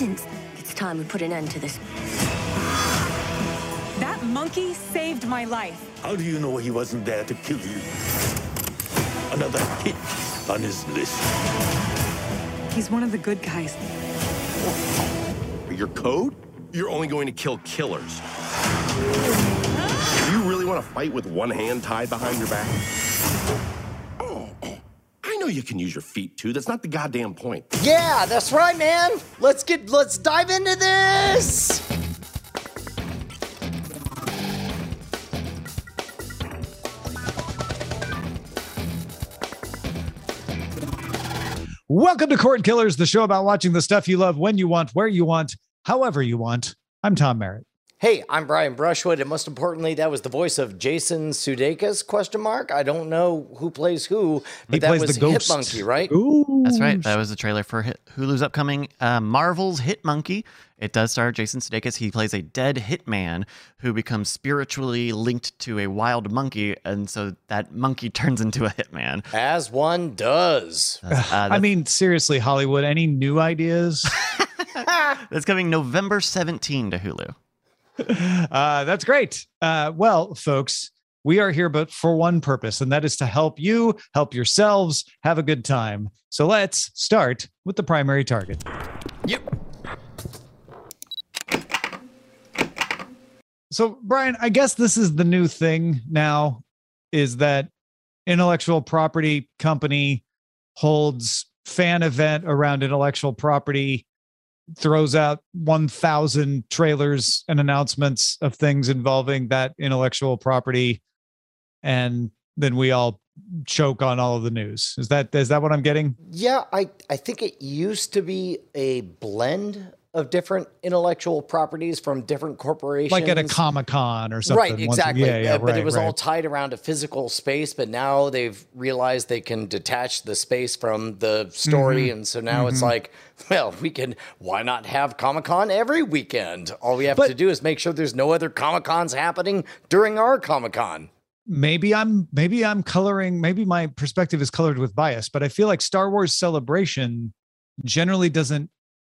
didn't. It's time we put an end to this. That monkey saved my life. How do you know he wasn't there to kill you? Another hit on his list. He's one of the good guys. Your code? You're only going to kill killers. Do you really want to fight with one hand tied behind your back? I know you can use your feet too. That's not the goddamn point. Yeah, that's right, man. Let's get let's dive into this. Welcome to Cord Killers, the show about watching the stuff you love when you want, where you want, however you want. I'm Tom Merritt. Hey, I'm Brian Brushwood, and most importantly, that was the voice of Jason Sudeikis? Question mark. I don't know who plays who, but He that plays was the ghost. Hit Monkey, right? Ooh, That's right. That was the trailer for Hit- Hulu's upcoming uh, Marvel's Hit Monkey. It does star Jason Sudeikis. He plays a dead hitman who becomes spiritually linked to a wild monkey, and so that monkey turns into a hitman. As one does. Uh, I mean, seriously, Hollywood, any new ideas? that's coming November 17 to Hulu. uh, that's great. Uh, well, folks, we are here but for one purpose, and that is to help you, help yourselves, have a good time. So let's start with the primary target. Yep. So, Brian, I guess this is the new thing now is that intellectual property company holds fan event around intellectual property throws out 1000 trailers and announcements of things involving that intellectual property. And then we all choke on all of the news. Is that is that what i'm getting? Yeah, I, I think it used to be a blend of different intellectual properties from different corporations. like at a comic-con or something Right, once- exactly. yeah, yeah, Uh, but right, it was all tied around a physical space. But now they've realized they can detach the space from the story, Mm-hmm. and so now it's like, well, we can. Why not have Comic Con every weekend? All we have But- to do is make sure there's no other Comic Cons happening during our Comic Con. maybe I'm maybe I'm coloring maybe my perspective is colored with bias, but I feel like Star Wars Celebration generally doesn't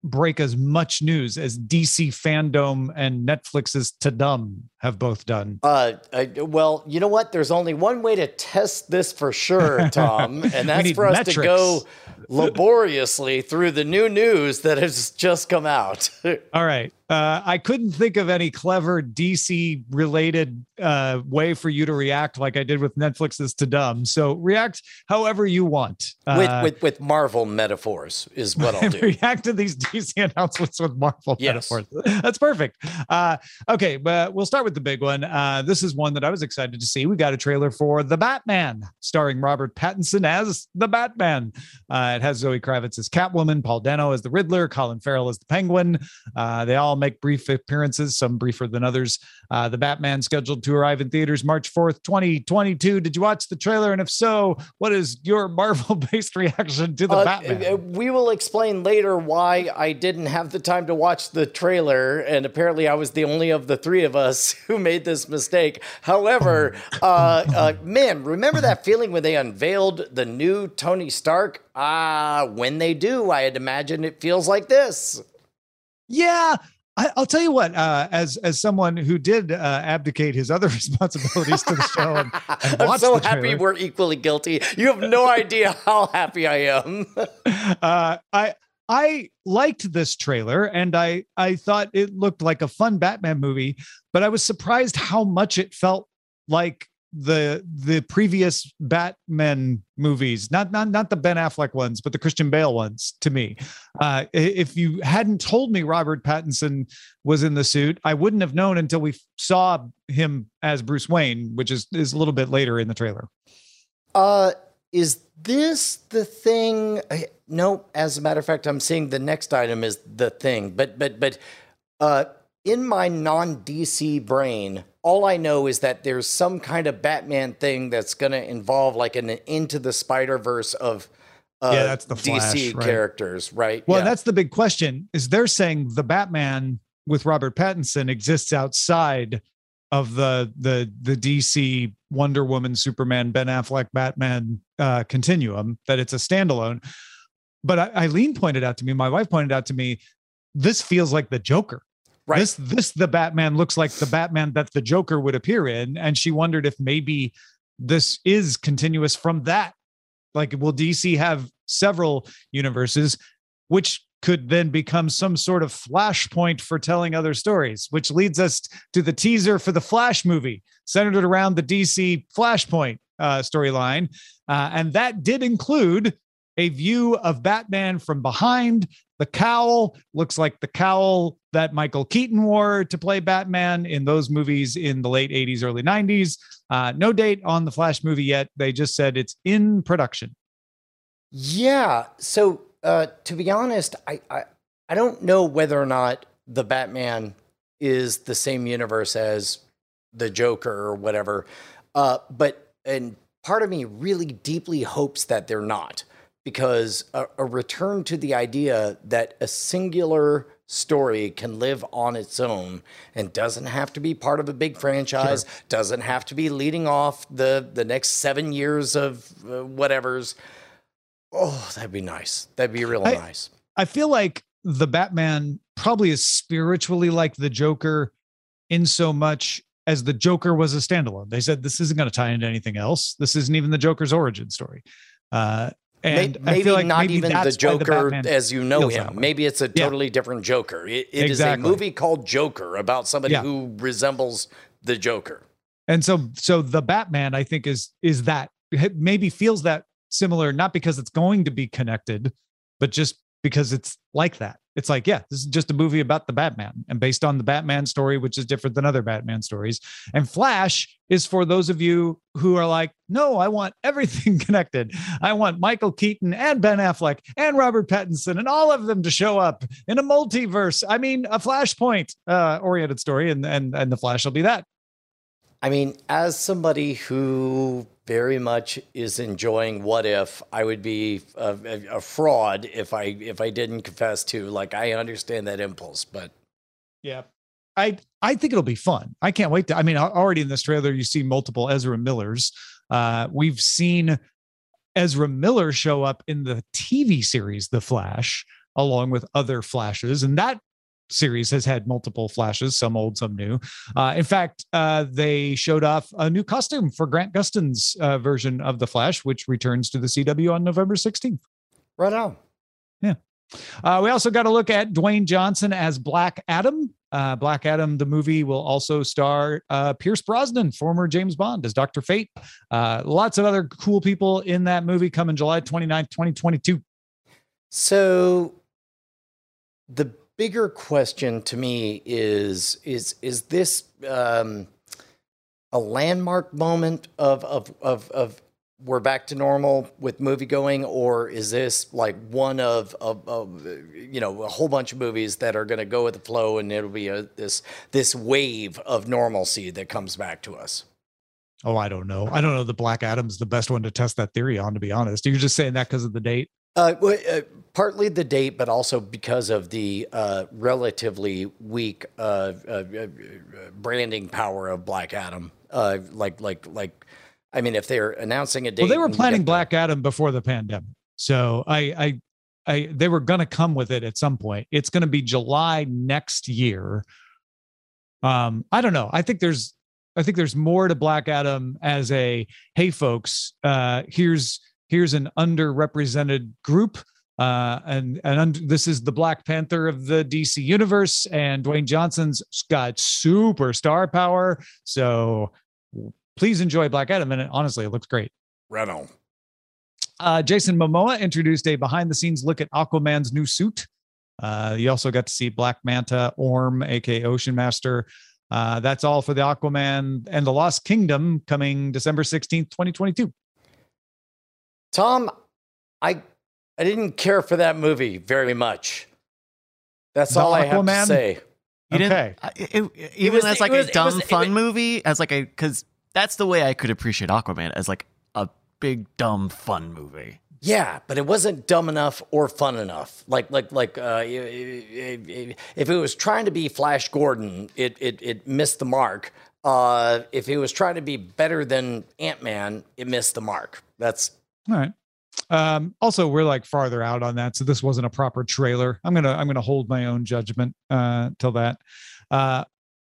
break as much news as DC fandom and Netflix's Tudum have both done. Uh, I, well, you know what? There's only one way to test this for sure, Tom, and that's for us to go laboriously through the new news that has just come out. All right. Uh, I couldn't think of any clever DC related uh, way for you to react like I did with Netflix's Tudum. So react however you want. with, Uh, with with Marvel metaphors is what I'll do. react to these DC announcements with Marvel Yes. metaphors. That's perfect. Uh, okay, but we'll start with the big one. Uh, this is one that I was excited to see. We got a trailer for The Batman, starring Robert Pattinson as the Batman. Uh, it has Zoe Kravitz as Catwoman, Paul Dano as the Riddler, Colin Farrell as the Penguin. Uh, they all make brief appearances, some briefer than others. Uh, the Batman scheduled to arrive in theaters March 4th, 2022. Did you watch the trailer? And if so, what is your Marvel based reaction to the Uh, Batman? uh, we will explain later why I didn't have the time to watch the trailer, and apparently I was the only of the three of us who made this mistake. However, uh, uh, man, remember that feeling when they unveiled the new Tony Stark? Ah, when they do, I'd imagine it feels like this. Yeah, I, I'll tell you what. Uh, as as someone who did uh, abdicate his other responsibilities to the show, and, and I'm so happy we're equally guilty. You have no idea how happy I am. uh, I I liked this trailer, and I I thought it looked like a fun Batman movie, but I was surprised how much it felt like the the previous Batman movies, not not not the Ben Affleck ones, but the Christian Bale ones. To me, uh, if you hadn't told me Robert Pattinson was in the suit, I wouldn't have known until we saw him as Bruce Wayne, which is is a little bit later in the trailer. Uh, is this the thing? No, as a matter of fact, I'm seeing the next item is the thing. But but but uh, in my non DC brain, all I know is that there's some kind of Batman thing that's going to involve like an into the Spider Verse of uh, Yeah, that's the DC right. characters, right? Well, Yeah. that's the big question. Is they're saying the Batman with Robert Pattinson exists outside of the the the DC Wonder Woman, Superman, Ben Affleck, Batman uh, continuum? That it's a standalone. But Eileen pointed out to me, my wife pointed out to me, this feels like the Joker. Right. This this the Batman looks like the Batman that the Joker would appear in, and she wondered if maybe this is continuous from that. Like, will DC have several universes, which could then become some sort of flashpoint for telling other stories, which leads us to the teaser for the Flash movie centered around the DC Flashpoint uh, storyline. Uh, and that did include a view of Batman from behind. The cowl looks like the cowl that Michael Keaton wore to play Batman in those movies in the late 80s, early 90s. Uh, no date on the Flash movie yet. They just said it's in production. Yeah. So uh, to be honest, I, I I don't know whether or not the Batman is the same universe as the Joker or whatever. Uh, but and part of me really deeply hopes that they're not, because a, a return to the idea that a singular story can live on its own and doesn't have to be part of a big franchise, doesn't have to be leading off the the next seven years of uh, whatever's. Oh, that'd be nice. That'd be real I- nice. I feel like the Batman probably is spiritually like the Joker in so much as the Joker was a standalone. They said this isn't going to tie into anything else. This isn't even the Joker's origin story. Uh, and maybe like not maybe even the Joker Batman as you know him. Maybe it's a Yeah. totally different Joker. It, it is Exactly. a movie called Joker about somebody Yeah. who resembles the Joker. and so so the batman i think is is that maybe feels that similar not because it's going to be connected but just because it's like that. It's like yeah this is just a movie about the batman and based on the batman story which is different than other batman stories. And flash is for those of you who are like no i want everything connected. I want michael keaton and ben affleck and robert pattinson and all of them to show up in a multiverse. I mean a flashpoint uh oriented story and and and the flash will be that. I mean, as somebody who very much is enjoying What If, I would be a, a, fraud if I if I didn't confess to. Like, I understand that impulse, but Yeah. I I think it'll be fun. I can't wait to I mean already in this trailer you see multiple Ezra Millers. Uh we've seen Ezra Miller show up in the TV series The Flash along with other flashes and that series has had multiple flashes some old some new uh, in fact uh, they showed off a new costume for grant gustin's uh, version of the flash which returns to the cw on november 16th right on. uh, we also got to look at Dwayne Johnson as Black Adam. Uh, Black Adam, the movie, will also star uh, Pierce Brosnan, former James Bond, as Dr. Fate. Uh, lots of other cool people in that movie coming July 29th, 2022. So the bigger question to me is is is this um, a landmark moment of of of of we're back to normal with movie going, or is this like one of of, of you know a whole bunch of movies that are going to go with the flow and it'll be a this this wave of normalcy that comes back to us? Oh, I don't know. I don't know. The Black Adam's the best one to test that theory on, to be honest. You're just saying that because of the date. Uh, well, uh, partly the date, but also because of the uh, relatively weak uh, uh, uh, branding power of Black Adam. Uh, like, like, like. I mean, if they're announcing a date, Well, they were planning the- Black Adam before the pandemic. So I, I, I, they were going to come with it at some point. It's going to be July next year. Um, I don't know. I think there's, I think there's more to Black Adam as a, hey, folks, uh, here's here's an underrepresented group. Uh, and and this is the Black Panther of the DC universe, and Dwayne Johnson's got super star power. So please enjoy Black Adam, and it, honestly, it looks great. Right on. Uh, Jason Momoa introduced a behind the scenes look at Aquaman's new suit. Uh, you also got to see Black Manta, Orm, aka Ocean Master. Uh, that's all for the Aquaman and the Lost Kingdom coming December 16th, 2022. Tom, I I didn't care for that movie very much. That's The all I have Aquaman? to say. You didn't- I- it- it- even was- as it like was- a it dumb was- fun was- movie, as like a because that's the way I could appreciate Aquaman as like a big dumb fun movie. Yeah, but it wasn't dumb enough or fun enough. Like like like uh, if it was trying to be Flash Gordon, it it, it missed the mark. Uh, if it was trying to be better than Ant Man, it missed the mark. That's All right. Um, also, we're like farther out on that, so this wasn't a proper trailer. I'm gonna I'm gonna hold my own judgment uh, till that. Uh,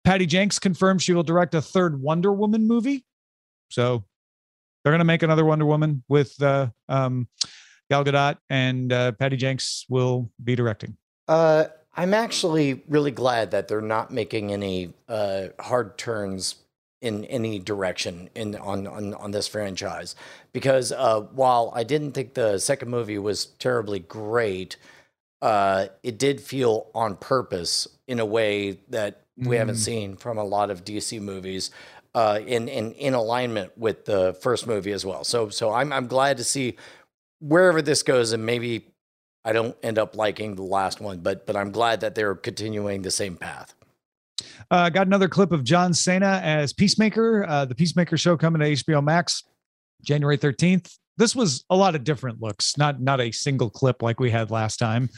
Patty Jenks confirmed she will direct a third Wonder Woman movie, so they're gonna make another Wonder Woman with uh, um, Gal Gadot, and uh, Patty Jenks will be directing. Uh, I'm actually really glad that they're not making any uh, hard turns in any direction in on on, on this franchise because uh, while I didn't think the second movie was terribly great, uh, it did feel on purpose in a way that we haven't Mm. seen from a lot of DC movies. Uh, in, in in alignment with the first movie as well. So so I'm I'm glad to see wherever this goes, and maybe I don't end up liking the last one, but but I'm glad that they're continuing the same path. Uh, got another clip of John Cena as Peacemaker. Uh, the Peacemaker show coming to HBO Max January 13th. This was a lot of different looks, not not a single clip like we had last time.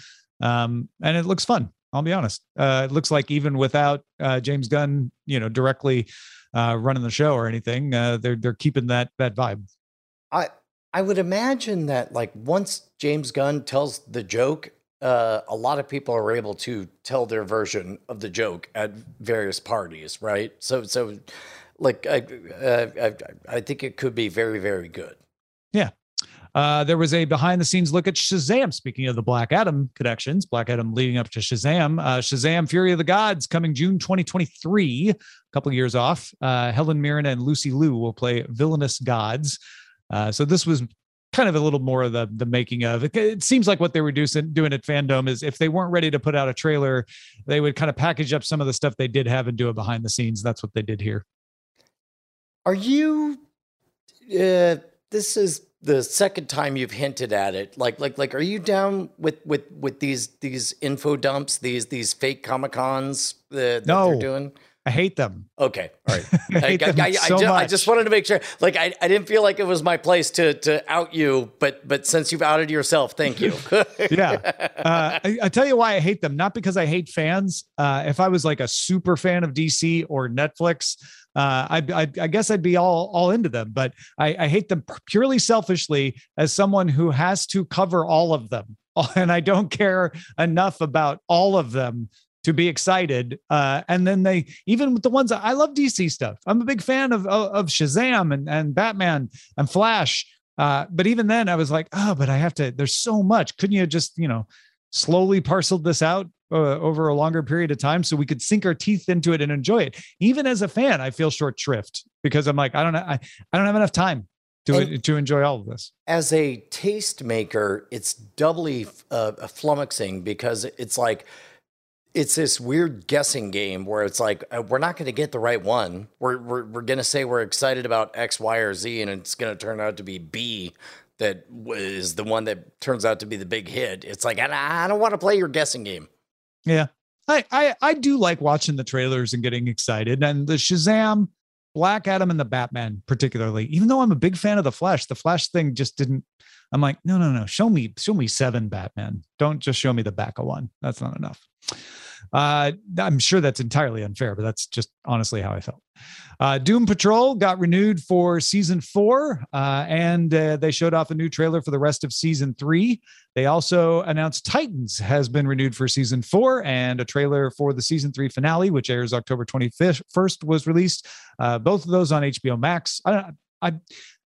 Um, and it looks fun. I'll be honest. Uh, it looks like even without uh, James Gunn, you know, directly uh, running the show or anything, uh, they're they're keeping that that vibe. I I would imagine that like once James Gunn tells the joke, uh, a lot of people are able to tell their version of the joke at various parties, right? So so like I uh, I, I think it could be very very good. Yeah. Uh, there was a behind the scenes look at Shazam. Speaking of the Black Adam connections, Black Adam leading up to Shazam, uh, Shazam Fury of the Gods coming June 2023, a couple years off. Uh, Helen Mirren and Lucy Liu will play villainous gods. Uh, so this was kind of a little more of the the making of it. It seems like what they were doing doing at Fandom is if they weren't ready to put out a trailer, they would kind of package up some of the stuff they did have and do it behind the scenes. That's what they did here. Are you? Uh, this is the second time you've hinted at it. Like, like, like, are you down with with with these these info dumps, these these fake comic cons uh, that No. they're doing? I hate them. Okay, all right. I hate I, so ju- I just wanted to make sure. Like, I, I didn't feel like it was my place to to out you, but but since you've outed yourself, thank you. yeah. Uh, I, I tell you why I hate them. Not because I hate fans. Uh, if I was like a super fan of DC or Netflix, uh, I, I, I guess I'd be all all into them. But I, I hate them purely selfishly as someone who has to cover all of them, and I don't care enough about all of them to be excited. Uh, and then they even with the ones I love DC stuff. I'm a big fan of of, of Shazam and and Batman and Flash. Uh, but even then, I was like, oh, but I have to. There's so much. Couldn't you just you know slowly parceled this out uh, over a longer period of time so we could sink our teeth into it and enjoy it? Even as a fan, I feel short shrift because I'm like, I don't know, I, I don't have enough time to And- to enjoy all of this. As a taste maker, it's doubly uh, flummoxing because it's like it's this weird guessing game where it's like uh, we're not going to get the right one. We're we're, we're going to say we're excited about X, Y, or Z, and it's going to turn out to be B. That is the one that turns out to be the big hit. It's like I, I don't want to play your guessing game. Yeah. I, I I do like watching the trailers and getting excited. And the Shazam, Black Adam, and the Batman, particularly, even though I'm a big fan of the Flash, the Flash thing just didn't. I'm like, no, no, no. Show me, show me seven Batman. Don't just show me the back of one. That's not enough. Uh, I'm sure that's entirely unfair, but that's just honestly how I felt. Uh, Doom Patrol got renewed for season four, uh, and uh, they showed off a new trailer for the rest of season three. They also announced Titans has been renewed for season four, and a trailer for the season three finale, which airs October 21st, was released. Uh, both of those on HBO Max. I, I,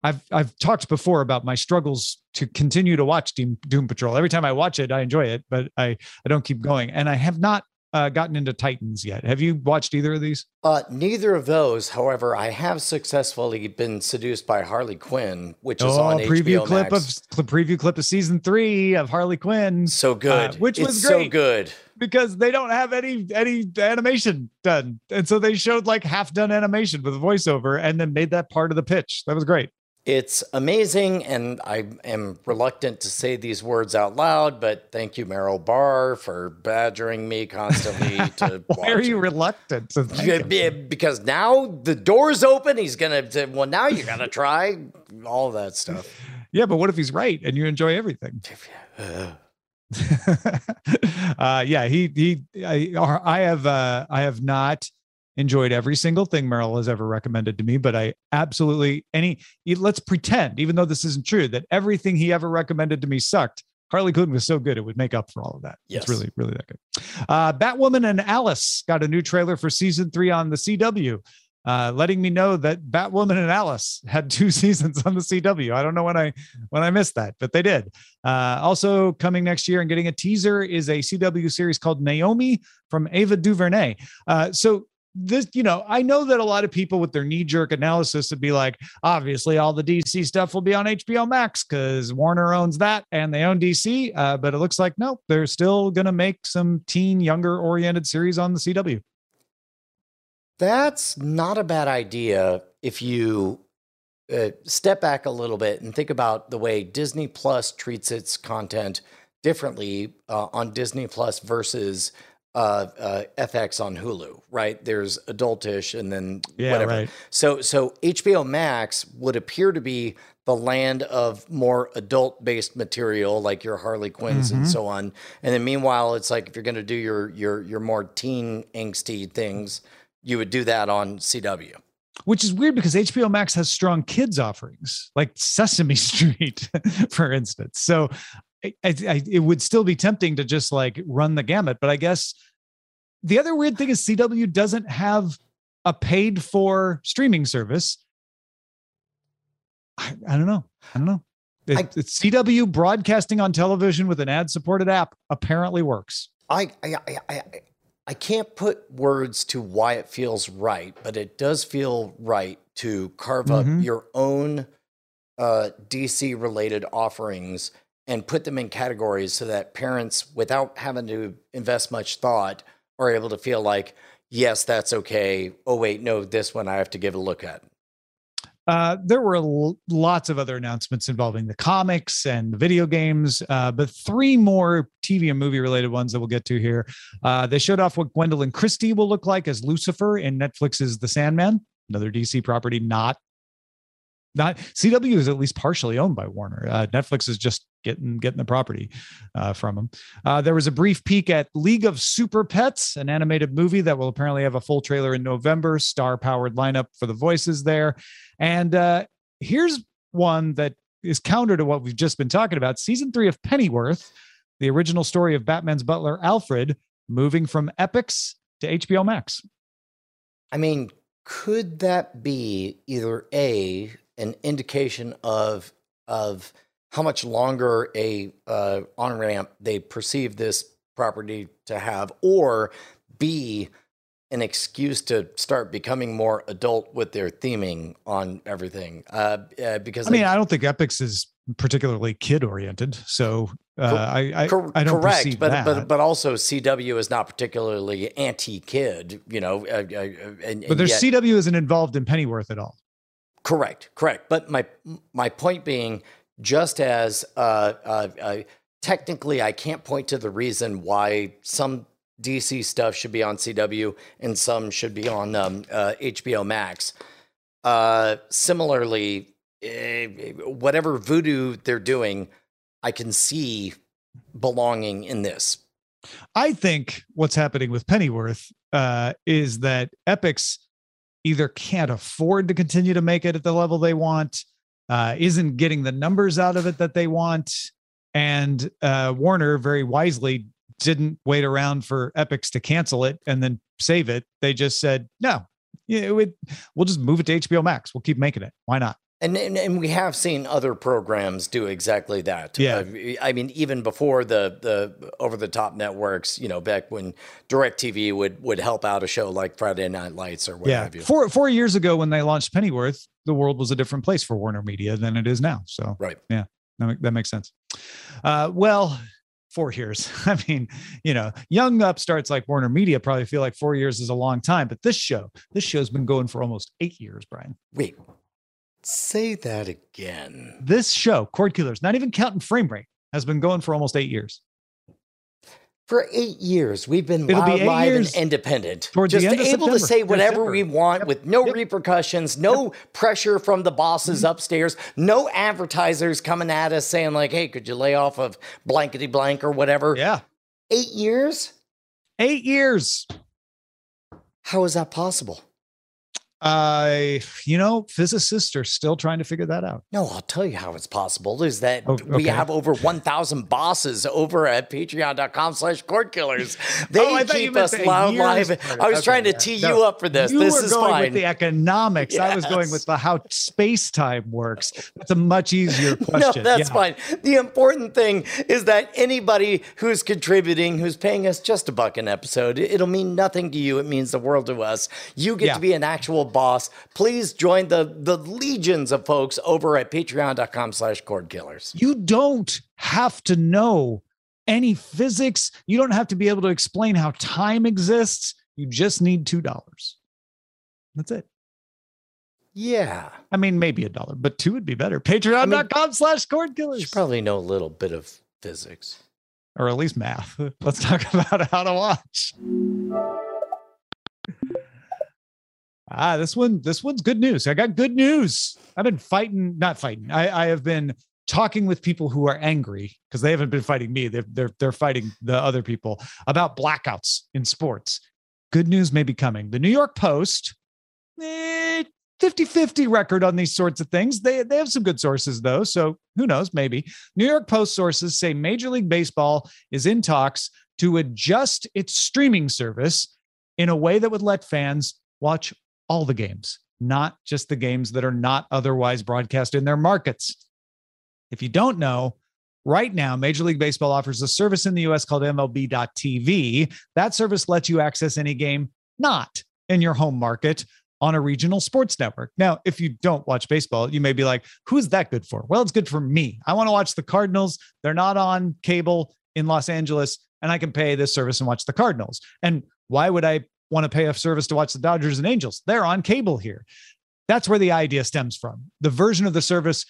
I've I've talked before about my struggles to continue to watch Doom, Doom Patrol. Every time I watch it, I enjoy it, but I I don't keep going, and I have not uh, gotten into Titans yet. Have you watched either of these? Uh, neither of those, however, I have successfully been seduced by Harley Quinn, which is on Oh, preview HBO clip Max. of preview clip of season three of Harley Quinn. so good, uh, which it's was so good. because they don't have any any animation done and so they showed like half done animation with a voiceover and then made that part of the pitch that was great It's amazing, and I am reluctant to say these words out loud, but thank you, Merrill Barr, for badgering me constantly to why watch are you it. reluctant to thank Yeah, him? because now the door's open. He's gonna say, well, now you gotta try all that stuff. yeah but what if he's right and you enjoy everything uh yeah he he i, I have uh i have not enjoyed every single thing Merrill has ever recommended to me, but I absolutely any let's pretend, even though this isn't true, that everything he ever recommended to me sucked. Harley Quinn was so good it would make up for all of that. Yes. It's really, really that good. Uh, Batwoman and Alice got a new trailer for season three on the CW. Uh, letting me know that Batwoman and Alice had two seasons on the CW. I don't know when I when I missed that, but they did. Uh, also coming next year and getting a teaser is a CW series called Naomi from Ava DuVernay. Uh, so this, you know, I know that a lot of people with their knee jerk analysis would be like, obviously, all the DC stuff will be on HBO Max because Warner owns that and they own DC. Uh, but it looks like nope, they're still going to make some teen, younger oriented series on the CW. That's not a bad idea if you uh, step back a little bit and think about the way Disney Plus treats its content differently uh, on Disney Plus versus uh, uh, FX on Hulu, right? There's adultish and then Yeah, whatever. right. So, so HBO Max would appear to be the land of more adult-based material, like your Harley Quinns Mm-hmm. and so on. And then, meanwhile, it's like if you're going to do your your your more teen angsty things, you would do that on CW. which is weird because HBO Max has strong kids offerings, like Sesame Street, for instance. So I, I, it would still be tempting to just like run the gamut. But I guess the other weird thing is CW doesn't have a paid for streaming service. I, I don't know. I don't know. It, I- it's CW broadcasting on television with an ad supported app apparently works. I, I, I, I, I can't put words to why it feels right, but it does feel right to carve Mhm. up your own uh, DC related offerings and put them in categories so that parents, without having to invest much thought, are able to feel like, yes, that's okay. Oh, wait, no, this one I have to give a look at. Uh, there were l- lots of other announcements involving the comics and the video games, uh, but three more TV and movie related ones that we'll get to here. Uh, they showed off what Gwendoline Christie will look like as Lucifer in Netflix's The Sandman, another DC property, not. Not CW is at least partially owned by Warner. Uh, Netflix is just getting getting the property uh, from them. Uh, there was a brief peek at League of Super Pets, an animated movie that will apparently have a full trailer in November. Star powered lineup for the voices there. And uh, here's one that is counter to what we've just been talking about. Season three of Pennyworth, the original story of Batman's butler Alfred, moving from Epix to HBO Max. I mean, could that be either a an indication of of how much longer a uh, on ramp they perceive this property to have, or b an excuse to start becoming more adult with their theming on everything? Uh, uh, because I mean, I don't think Epix is particularly kid oriented, so uh, I, I, Cor- I don't correct, but that. but but also CW is not particularly anti-kid, you know. Uh, uh, and, but their CW isn't involved in Pennyworth at all. Correct, correct. But my my point being, just as uh, uh, uh, technically, I can't point to the reason why some DC stuff should be on CW and some should be on um, uh, HBO Max. Uh, similarly, eh, whatever voodoo they're doing, I can see belonging in this. I think what's happening with Pennyworth uh, is that Epix either can't afford to continue to make it at the level they want, uh, isn't getting the numbers out of it that they want, and uh, Warner very wisely didn't wait around for Epix to cancel it and then save it. They just said, no, it we'll just move it to HBO Max. We'll keep making it. Why not? And, and and we have seen other programs do exactly that. Yeah. Uh, I mean, even before the the over the top networks, you know, back when Directv would would help out a show like Friday Night Lights or what yeah. have you. Four, four years ago when they launched Pennyworth, the world was a different place for Warner Media than it is now. So Right. yeah, that, that makes sense. Uh, well, four years. I mean, you know, young upstarts like Warner Media probably feel like four years is a long time, but this show, this show's been going for almost eight years, Brian. Wait, say that again. This show, Cord Killers, not even counting frame rate, has been going for almost eight years. For eight years, we've been It'll be live, and independent. toward the Just able to say whatever September. we want Yep. with no Yep. repercussions, no pressure from the bosses Mm-hmm. upstairs, no advertisers coming at us saying like, "Hey, could you lay off of blankety blank or whatever?" Yeah. Eight years. Eight years. How is that possible? I, you know, physicists are still trying to figure that out. No, I'll tell you how it's possible is that Oh, we have over 1,000 bosses over at patreon.com slash cord killers. They Oh, keep us loud live. part. I was Okay, trying to yeah. tee No, you up for this. You this were is going fine. with the economics. I was going with the how space time works. That's a much easier question. no, that's Yeah. fine. The important thing is that anybody who's contributing, who's paying us just a buck an episode, it'll mean nothing to you. It means the world to us. You get Yeah. to be an actual boss. Please join the the legions of folks over at patreon.com slash cord killers. You don't have to know any physics. You don't have to be able to explain how time exists. You just need $2. That's it. Yeah. I mean, maybe a dollar, but two would be better. Patreon.com slash cord You killers. should probably know a little bit of physics. or at least math. Let's talk about how to watch. Ah, this one, this one's good news. I got good news. I've been fighting, not fighting. I, I have been talking with people who are angry because they haven't been fighting me. They're, they're they're fighting the other people about blackouts in sports. Good news may be coming. The New York Post, eh, 50-50 record on these sorts of things. They they have some good sources though, so who knows? Maybe New York Post sources say Major League Baseball is in talks to adjust its streaming service in a way that would let fans watch all the games, not just the games that are not otherwise broadcast in their markets. If you don't know, right now, Major League Baseball offers a service in the US called MLB.tv. That service lets you access any game not in your home market on a regional sports network. Now, if you don't watch baseball, you may be like, who's that good for? Well, it's good for me. I want to watch the Cardinals. They're not on cable in Los Angeles, and I can pay this service and watch the Cardinals. And why would I want to pay a service to watch the Dodgers and Angels? They're on cable here. That's where the idea stems from. The version of the service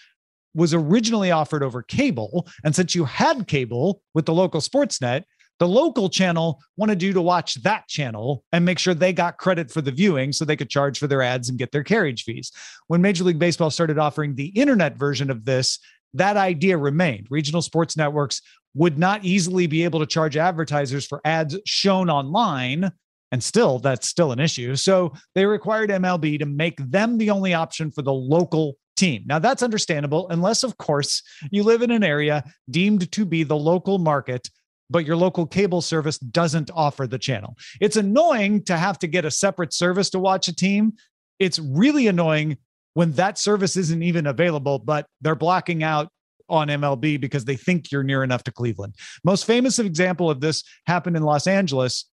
was originally offered over cable. And since you had cable with the local sports net, the local channel wanted you to watch that channel and make sure they got credit for the viewing so they could charge for their ads and get their carriage fees. When Major League Baseball started offering the internet version of this, that idea remained. Regional sports networks would not easily be able to charge advertisers for ads shown online. And still, that's still an issue. So they required MLB to make them the only option for the local team. Now, that's understandable, unless, of course, you live in an area deemed to be the local market but your local cable service doesn't offer the channel. It's annoying to have to get a separate service to watch a team. It's really annoying when that service isn't even available, but they're blocking out on MLB because they think you're near enough to Cleveland. Most famous example of this happened in Los Angeles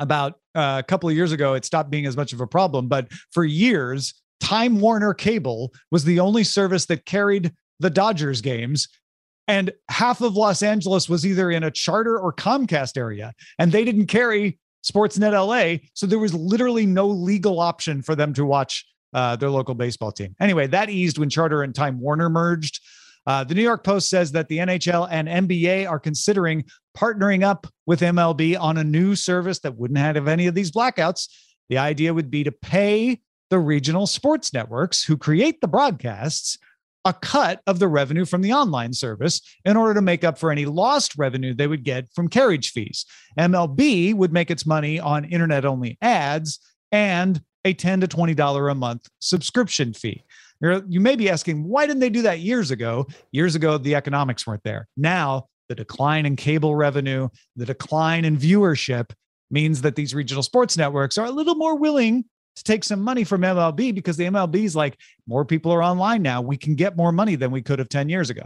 about uh, a couple of years ago. It stopped being as much of a problem, but for years, Time Warner Cable was the only service that carried the Dodgers games and half of Los Angeles was either in a charter or Comcast area, and they didn't carry Sportsnet LA. So there was literally no legal option for them to watch uh, their local baseball team. Anyway, that eased when Charter and Time Warner merged. Uh, the New York Post says that the NHL and NBA are considering partnering up with MLB on a new service that wouldn't have any of these blackouts. The idea would be to pay the regional sports networks who create the broadcasts a cut of the revenue from the online service in order to make up for any lost revenue they would get from carriage fees. MLB would make its money on internet only ads and a 10 to $20 a month subscription fee. You're, you may be asking, why didn't they do that years ago? Years ago, the economics weren't there. Now, the decline in cable revenue, the decline in viewership means that these regional sports networks are a little more willing to take some money from MLB because the MLB is like more people are online now. We can get more money than we could have 10 years ago.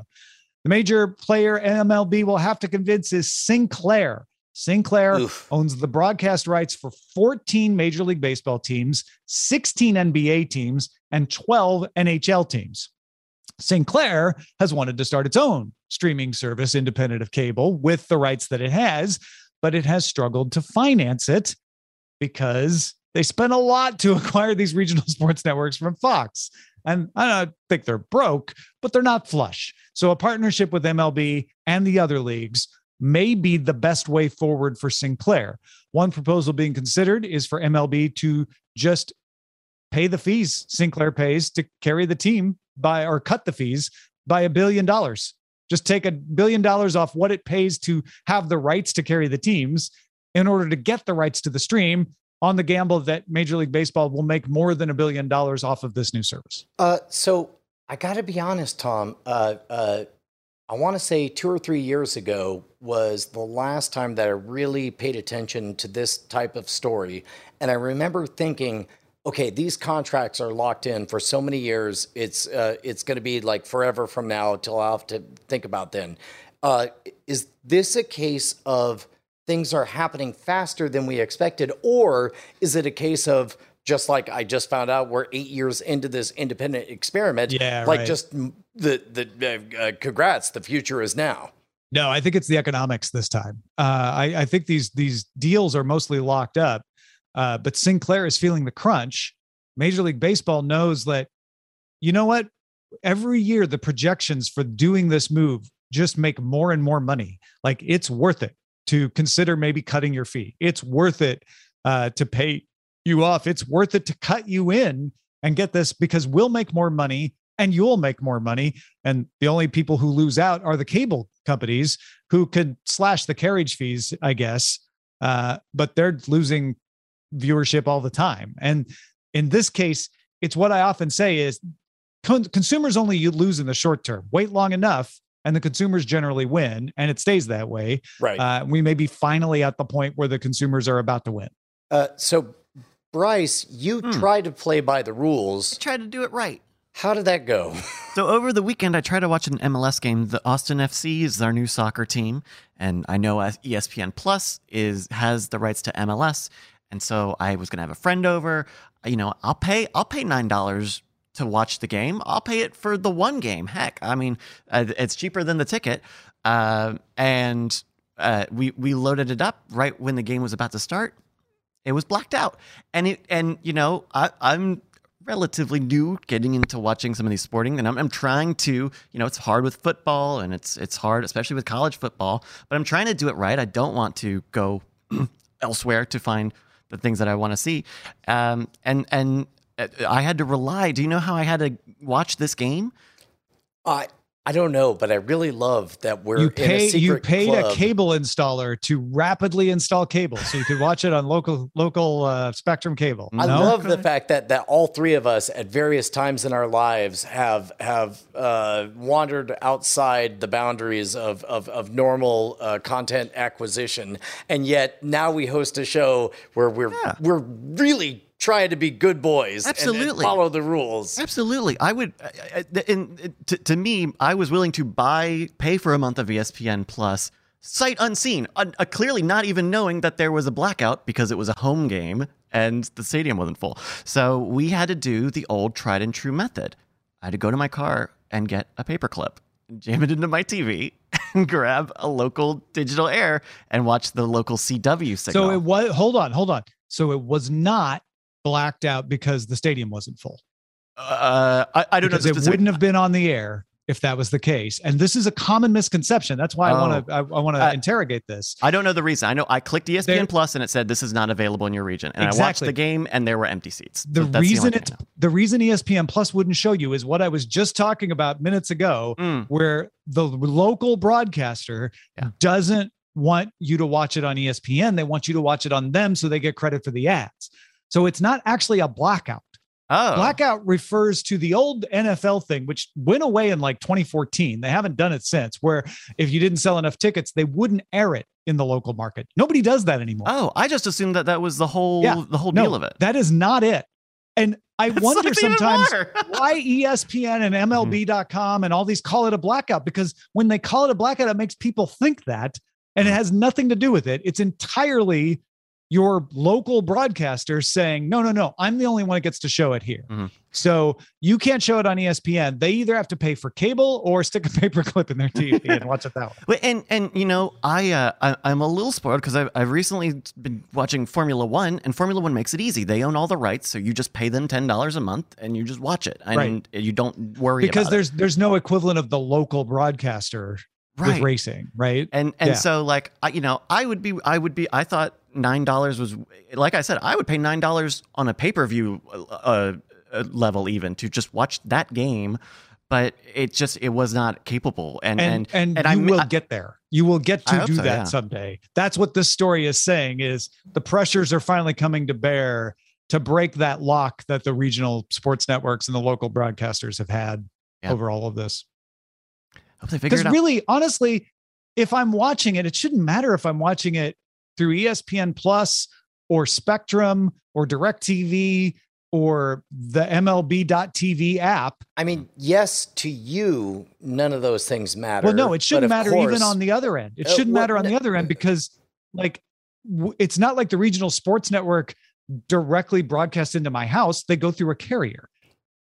The major player MLB will have to convince is Sinclair. Sinclair Oof. owns the broadcast rights for 14 Major League Baseball teams, 16 NBA teams, and 12 NHL teams. Sinclair has wanted to start its own streaming service independent of cable with the rights that it has, but it has struggled to finance it because they spent a lot to acquire these regional sports networks from Fox. And I don't think they're broke, but they're not flush. So a partnership with MLB and the other leagues may be the best way forward for Sinclair. One proposal being considered is for MLB to just pay the fees Sinclair pays to carry the team by or cut the fees by a billion dollars. Just take a billion dollars off what it pays to have the rights to carry the teams in order to get the rights to the stream on the gamble that Major League Baseball will make more than a billion dollars off of this new service. Uh, so I got to be honest, Tom. Uh, uh, I want to say two or three years ago was the last time that I really paid attention to this type of story. And I remember thinking, okay, these contracts are locked in for so many years. It's uh, it's going to be like forever from now till I'll have to think about then. Uh, is this a case of things are happening faster than we expected, or is it a case of just like I just found out, we're eight years into this independent experiment. Yeah, like right. just the the uh, uh, congrats, the future is now. No, I think it's the economics this time. Uh, I, I think these these deals are mostly locked up, uh, but Sinclair is feeling the crunch. Major League Baseball knows that, you know what? Every year, the projections for doing this move just make more and more money. Like it's worth it to consider maybe cutting your fee. It's worth it uh, to pay you off. It's worth it to cut you in and get this because we'll make more money and you'll make more money. And the only people who lose out are the cable companies who could slash the carriage fees, I guess. Uh, but they're losing viewership all the time. And in this case, it's what I often say is con- consumers only you lose in the short term. Wait long enough, and the consumers generally win, and it stays that way. Right. Uh, we may be finally at the point where the consumers are about to win. Uh, so, Bryce, you tried to play by the rules. Try to do it right. How did that go? So over the weekend, I tried to watch an MLS game. The Austin FC is our new soccer team, and I know ESPN Plus is has the rights to MLS, and so I was gonna have a friend over. You know, I'll pay I'll pay nine dollars to watch the game. I'll pay it for the one game. Heck, I mean, uh, it's cheaper than the ticket. Uh, and uh, we we loaded it up right when the game was about to start. It was blacked out, and it and you know I, I'm relatively new getting into watching some of these sporting and I'm, I'm trying to you know it's hard with football and it's it's hard especially with college football but i'm trying to do it right. I don't want to go elsewhere to find the things that i want to see. Um, and and uh, i had to rely do you know how i had to watch this game? I I don't know, but I really love that we're you in a pay secret you paid club. a cable installer to rapidly install cable so you could watch it on local local uh, spectrum cable I No? love the fact that that all three of us at various times in our lives have have uh, wandered outside the boundaries of of, of normal uh, content acquisition, and yet now we host a show where we're Yeah. we're really trying to be good boys and- and Absolutely. follow the rules. Absolutely. I would, I- I- and to, to me, I was willing to buy, pay for a month of ESPN Plus, sight unseen, uh, uh, clearly not even knowing that there was a blackout because it was a home game and the stadium wasn't full. So we had to do the old tried and true method. I had to go to my car and get a paperclip, jam it into my TV, and grab a local digital air and watch the local CW signal. so it was hold on hold on so it was not blacked out because the stadium wasn't full uh, I, I don't know. because the it wouldn't have been on the air if that was the case and this is a common misconception that's why i want to i, I want to Uh, interrogate this I don't know the reason. I know I clicked ESPN There- Plus and it said this is not available in your region. And I watched the game and there were empty seats. the that's reason only it's the reason espn plus wouldn't show you is what i was just talking about minutes ago Mm, where the local broadcaster Yeah. doesn't want you to watch it on espn they want you to watch it on them so they get credit for the ads so it's not actually a blackout Oh, Blackout refers to the old NFL thing, which went away in like 2014. They haven't done it since, where if you didn't sell enough tickets, they wouldn't air it in the local market. Nobody does that anymore. oh, I just assumed that that was the whole Yeah. the whole no, deal of it. that is not it. And I It's wonder sometimes why ESPN and MLB.com and all these call it a blackout because when they call it a blackout, it makes people think that, and it Mm-hmm. has nothing to do with it. It's entirely your local broadcaster saying, no, no, no, I'm the only one that gets to show it here. Mhm. So you can't show it on ESPN. They either have to pay for cable or stick a paper clip in their TV and watch it that way. And and you know I uh, I, I'm a little spoiled because I've, I've recently been watching Formula One and Formula One makes it easy. They own all the rights, so you just pay them ten dollars a month and you just watch it, and Right. you don't worry Because there's there's no equivalent of the local broadcaster it. Right. with racing, right? and and Yeah. so like I, you know i would be i would be i thought nine dollars was like i said i would pay nine dollars on a pay-per-view uh, uh, level even to just watch that game but it just it was not capable. And and and and, I you mi- will I- get there. You will get to do so, that yeah. someday. That's what this story is saying is the pressures are finally coming to bear to break that lock that the regional sports networks and the local broadcasters have had Yeah. over all of this. Hope they figure Because it out. really, honestly, if I'm watching it, it shouldn't matter if I'm watching it through ESPN Plus or Spectrum or DirecTV or the MLB.TV app. I mean, yes, to you, none of those things matter. Well, no, it shouldn't matter course- even on the other end. It Uh, shouldn't well, matter on the other end because, like, w- it's not like the regional sports network directly broadcast into my house. They go through a carrier.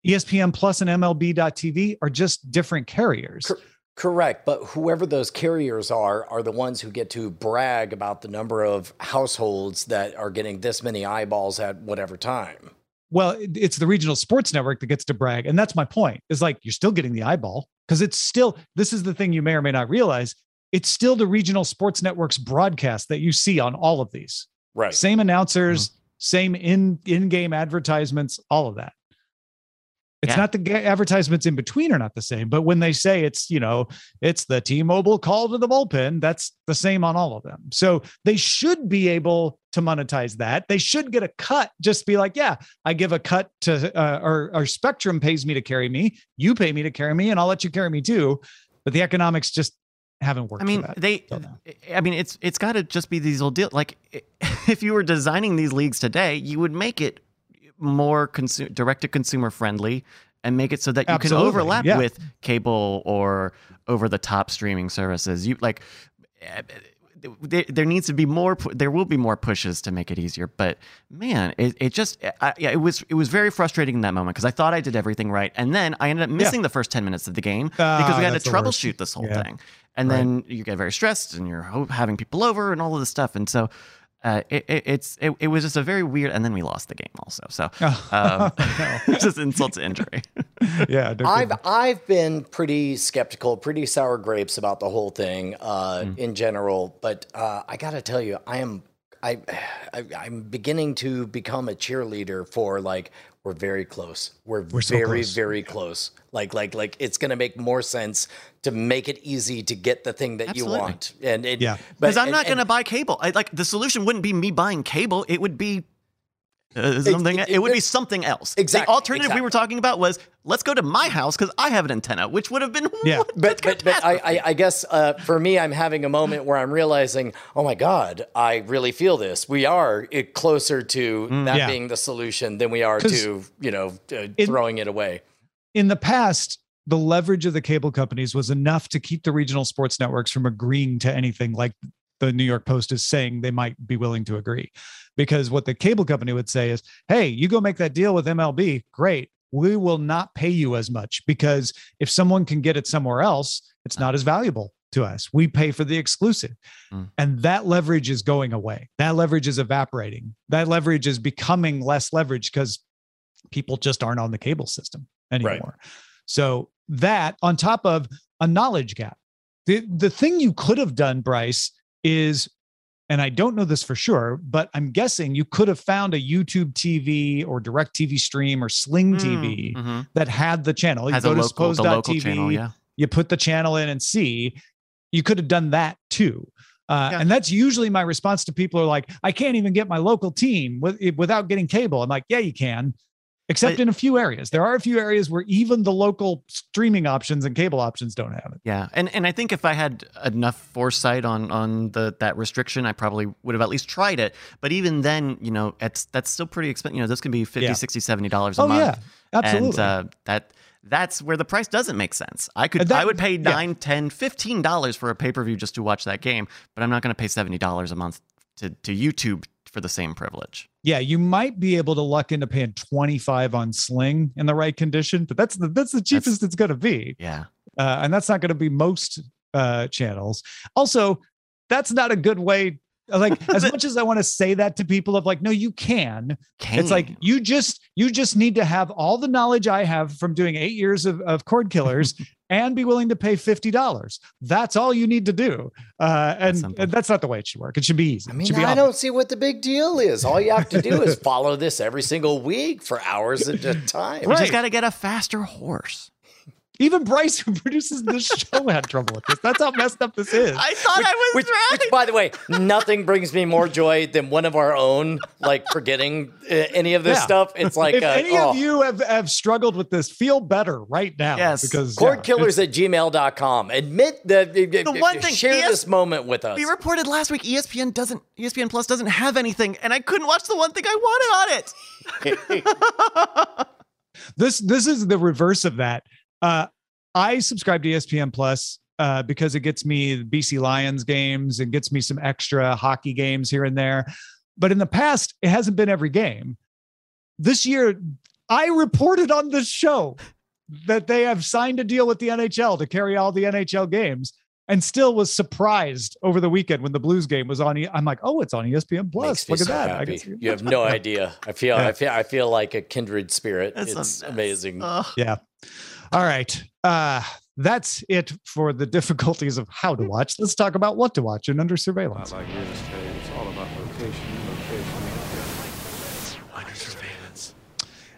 ESPN Plus and MLB.TV are just different carriers. Cor- Correct, but whoever those carriers are are the ones who get to brag about the number of households that are getting this many eyeballs at whatever time. Well, it's the regional sports network that gets to brag. And that's my point is like, you're still getting the eyeball because it's still, this is the thing you may or may not realize. It's still the regional sports networks broadcast that you see on all of these. Right. Same announcers, mm-hmm. same in in-game advertisements, all of that. It's Yeah. not the advertisements in between are not the same, but when they say it's, you know, it's the T-Mobile call to the bullpen, that's the same on all of them. So they should be able to monetize that. They should get a cut. Just be like, yeah, I give a cut to, uh, or, or Spectrum pays me to carry me. You pay me to carry me, and I'll let you carry me too. But the economics just haven't worked. I mean, they. I mean, it's it's got to just be these old deals. Like, if you were designing these leagues today, you would make it more consu- direct to consumer friendly and make it so that you Absolutely, can overlap yeah. with cable or over the top streaming services. You like. eh, There, there needs to be more. There will be more pushes to make it easier. But man, it, it just I, yeah, it was it was very frustrating in that moment because I thought I did everything right, and then I ended up missing the first ten minutes of the game Ah, because we had to that's the worst. troubleshoot this whole Yeah. thing and Right. then you get very stressed and you're having people over and all of this stuff and so uh, it, it, it's it, it was just a very weird and then we lost the game also so um, just insult to injury yeah, I've kidding. I've been pretty skeptical, pretty sour grapes about the whole thing uh, Hmm. in general, but uh, I got to tell you, I am I, I I'm beginning to become a cheerleader for like we're very close. We're, We're so very close. very close. Like like like it's going to make more sense to make it easy to get the thing that Absolutely. you want. And it, Yeah. because i'm and- not going to buy cable I, like the solution wouldn't be me buying cable it would be uh, something it- it, would be something else Exactly, the alternative we were talking about was let's go to my house because i have an antenna which would have been Yeah. what- but but, but I. I, I guess uh, for me, I'm having a moment where I'm realizing, oh my God, I really feel this. We are uh, closer to that Mm. Yeah. being the solution than we are to you know uh, in- throwing it away. in the past, the leverage of the cable companies was enough to keep the regional sports networks from agreeing to anything like the New York Post is saying they might be willing to agree. Because what the cable company would say is, hey, you go make that deal with MLB, great. We will not pay you as much because if someone can get it somewhere else, it's not as valuable to us. We pay for the exclusive. Mm. And that leverage is going away. That leverage is evaporating. That leverage is becoming less leverage because people just aren't on the cable system anymore. So that on top of a knowledge gap. The the thing you could have done, Bryce, is and I don't know this for sure, but I'm guessing you could have found a YouTube TV or DirecTV stream or Sling TV Mhm. that had the channel. You go to local, the suppose.tv, local channel yeah you put the channel in and see you could have done that too uh, Yeah. and that's usually my response to people who are like i can't even get my local team with, without getting cable i'm like yeah you can except in a few areas there are a few areas where even the local streaming options and cable options don't have it Yeah, and and I think if I had enough foresight on on the that restriction, I probably would have at least tried it. But even then, you know, it's that's still pretty expensive. You know, this can be 50 Yeah. 60 70 dollars a oh month. yeah absolutely And uh, that that's where the price doesn't make sense. I could that- I would pay yeah. nine, ten, fifteen dollars for a pay-per-view just to watch that game, but I'm not going to pay $70 a month to to YouTube for the same privilege. yeah you might be able to luck into paying 25 on sling in the right condition but that's the that's the cheapest it's going to be Yeah. uh, and that's not going to be most uh, channels. Also, that's not a good way. Like as much as I want to say that to people of like, no, you can. It's like you just you just need to have all the knowledge I have from doing eight years of, of cord killers and be willing to pay fifty dollars. That's all you need to do. Uh, and, simple. and that's not the way it should work. It should be easy. I mean, be I obvious. don't see what the big deal is. All you have to do is follow this every single week for hours at a time. you just got to get a faster horse. Even Bryce, who produces this show, had trouble with this. That's how messed up this is. I thought I was Which, right. which, by the way, nothing brings me more joy than one of our own like forgetting uh, any of this Yeah. stuff. It's like if uh, any oh, of you have, have struggled with this, feel better right now. Yes. Because yeah, cordkillers at gmail.com. Admit that The one thing- share ES this moment with us. we reported last week ESPN doesn't ESPN Plus doesn't have anything, and I couldn't watch the one thing I wanted on it. this this is the reverse of that. Uh, I subscribe to ESPN Plus uh, because it gets me the BC Lions games and gets me some extra hockey games here and there. But in the past, it hasn't been every game. This year, I reported on this show that they have signed a deal with the NHL to carry all the NHL games. And still was surprised over the weekend when the Blues game was on. E- I'm like, oh, it's on ESPN Plus. Look at so that! I happy. You have no idea. I feel, Yeah. I feel, I feel like a kindred spirit. That's it's amazing. Ugh. Yeah. All right. Uh, that's it for the difficulties of how to watch. Let's talk about what to watch and under surveillance. Not like real estate. It's all about location, location, location.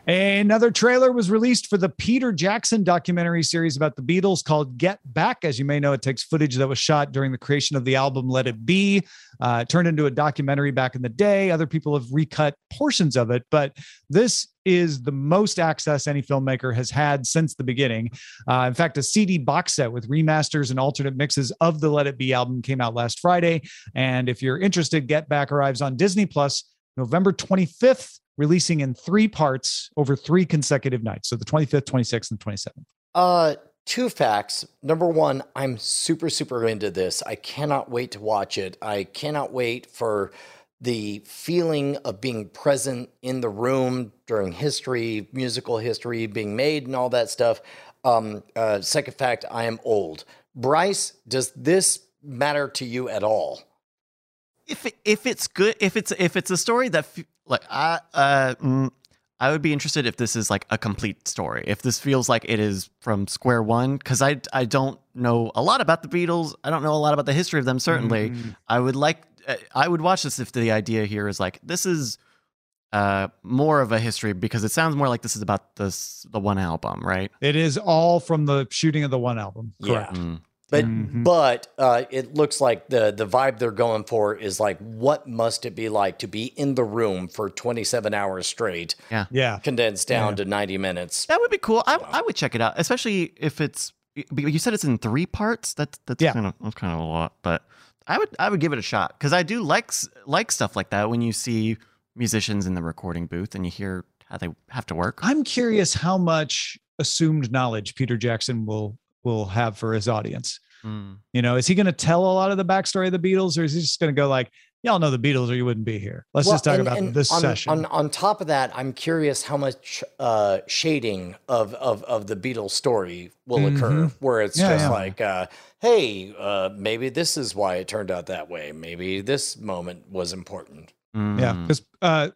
Another trailer was released for the Peter Jackson documentary series about the Beatles called Get Back. As you may know, it takes footage that was shot during the creation of the album Let It Be, uh, turned into a documentary back in the day. Other people have recut portions of it, but this is the most access any filmmaker has had since the beginning. Uh, in fact, a CD box set with remasters and alternate mixes of the Let It Be album came out last Friday. And if you're interested, Get Back arrives on Disney Plus November 25th, releasing in three parts over three consecutive nights. So the 25th, 26th, and 27th. Uh, two facts. Number one, I'm super, super into this. I cannot wait to watch it. I cannot wait for the feeling of being present in the room during history, musical history being made, and all that stuff. Um, uh, second fact, I am old. Bryce, does this matter to you at all? if if it's good if it's if it's a story that f- like I uh mm, I would be interested if this is like a complete story. If this feels like it is from square one cuz I I don't know a lot about the Beatles. I don't know a lot about the history of them certainly. I would like uh, I would watch this if the idea here is like this is uh more of a history because it sounds more like this is about this the one album, right? It is all from the shooting of the one album. Correct. Mm. But Mhm. but uh, it looks like the the vibe they're going for is like what must it be like to be in the room for 27 hours straight, Yeah. Yeah, condensed down Yeah. to 90 minutes. That would be cool. I, I would check it out, especially if it's. but You said it's in three parts. That's that's Yeah. kind of that's kind of a lot, but I would I would give it a shot because I do like like stuff like that when you see musicians in the recording booth and you hear how they have to work. I'm curious how much assumed knowledge Peter Jackson will will have for his audience. Mm. You know, is he going to tell a lot of the backstory of the Beatles, or is he just going to go like, "Y'all know the Beatles, or you wouldn't be here"? Let's Well, just talk and- about and this on, session. On, on top of that, I'm curious how much uh, shading of, of, of the Beatles story will occur, where it's Mm-hmm. Yeah, just yeah. like, uh, hey, uh, maybe this is why it turned out that way. Maybe this moment was important. Yeah, Mm. because uh,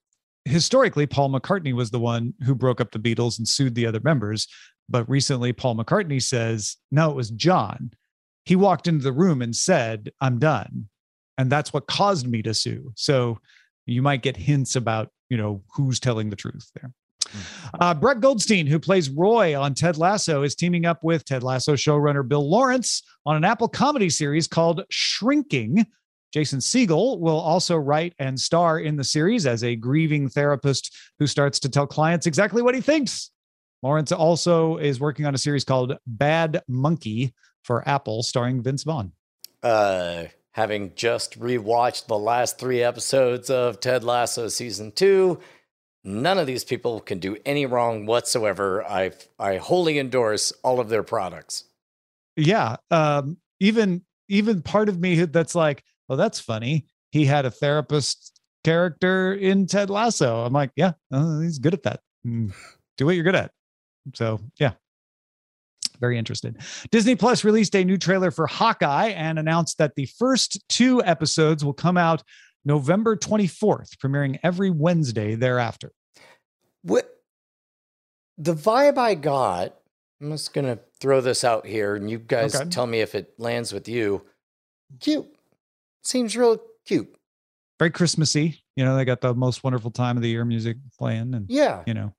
historically, Paul McCartney was the one who broke up the Beatles and sued the other members. But recently, Paul McCartney says, no, it was John. He walked into the room and said, I'm done. And that's what caused me to sue. So you might get hints about, you know, who's telling the truth there. Uh, Brett Goldstein, who plays Roy on Ted Lasso, is teaming up with Ted Lasso showrunner Bill Lawrence on an Apple comedy series called Shrinking. Jason Segel will also write and star in the series as a grieving therapist who starts to tell clients exactly what he thinks. Lawrence also is working on a series called Bad Monkey for Apple, starring Vince Vaughn. Uh, having just rewatched the last three episodes of Ted Lasso season two, none of these people can do any wrong whatsoever. I I wholly endorse all of their products. Yeah, um, even even part of me that's like, oh, that's funny. He had a therapist character in Ted Lasso. I'm like, yeah, uh, he's good at that. Mm, Do what you're good at. So yeah, very interested. Disney Plus released a new trailer for Hawkeye and announced that the first two episodes will come out November 24th, premiering every Wednesday thereafter. What the vibe I got, I'm just gonna throw this out here, and you guys Okay. tell me if it lands with you. Cute, seems real cute. Very Christmassy. You know, they got the most wonderful time of the year music playing, and Yeah, you know,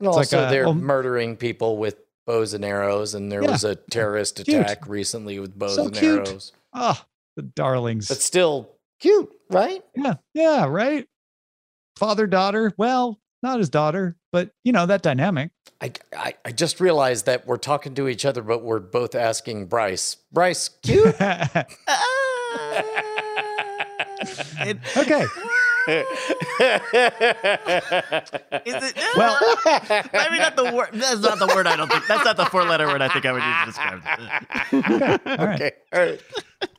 and it's like also a- they're murdering people with bows and arrows, and there Yeah. was a terrorist Cute. attack recently with bows So and cute. arrows. Oh, the darlings. But still cute, right? yeah, yeah, right. Father daughter. Well, not his daughter, but you know that dynamic. I, I, I just realized that we're talking to each other, but we're both asking Bryce. Bryce, cute? Ah. It- okay. Ah. is it? Well, maybe not the word. That's not the word. I don't think. That's not the four-letter word. I think I would use to describe it. all right. okay, all right.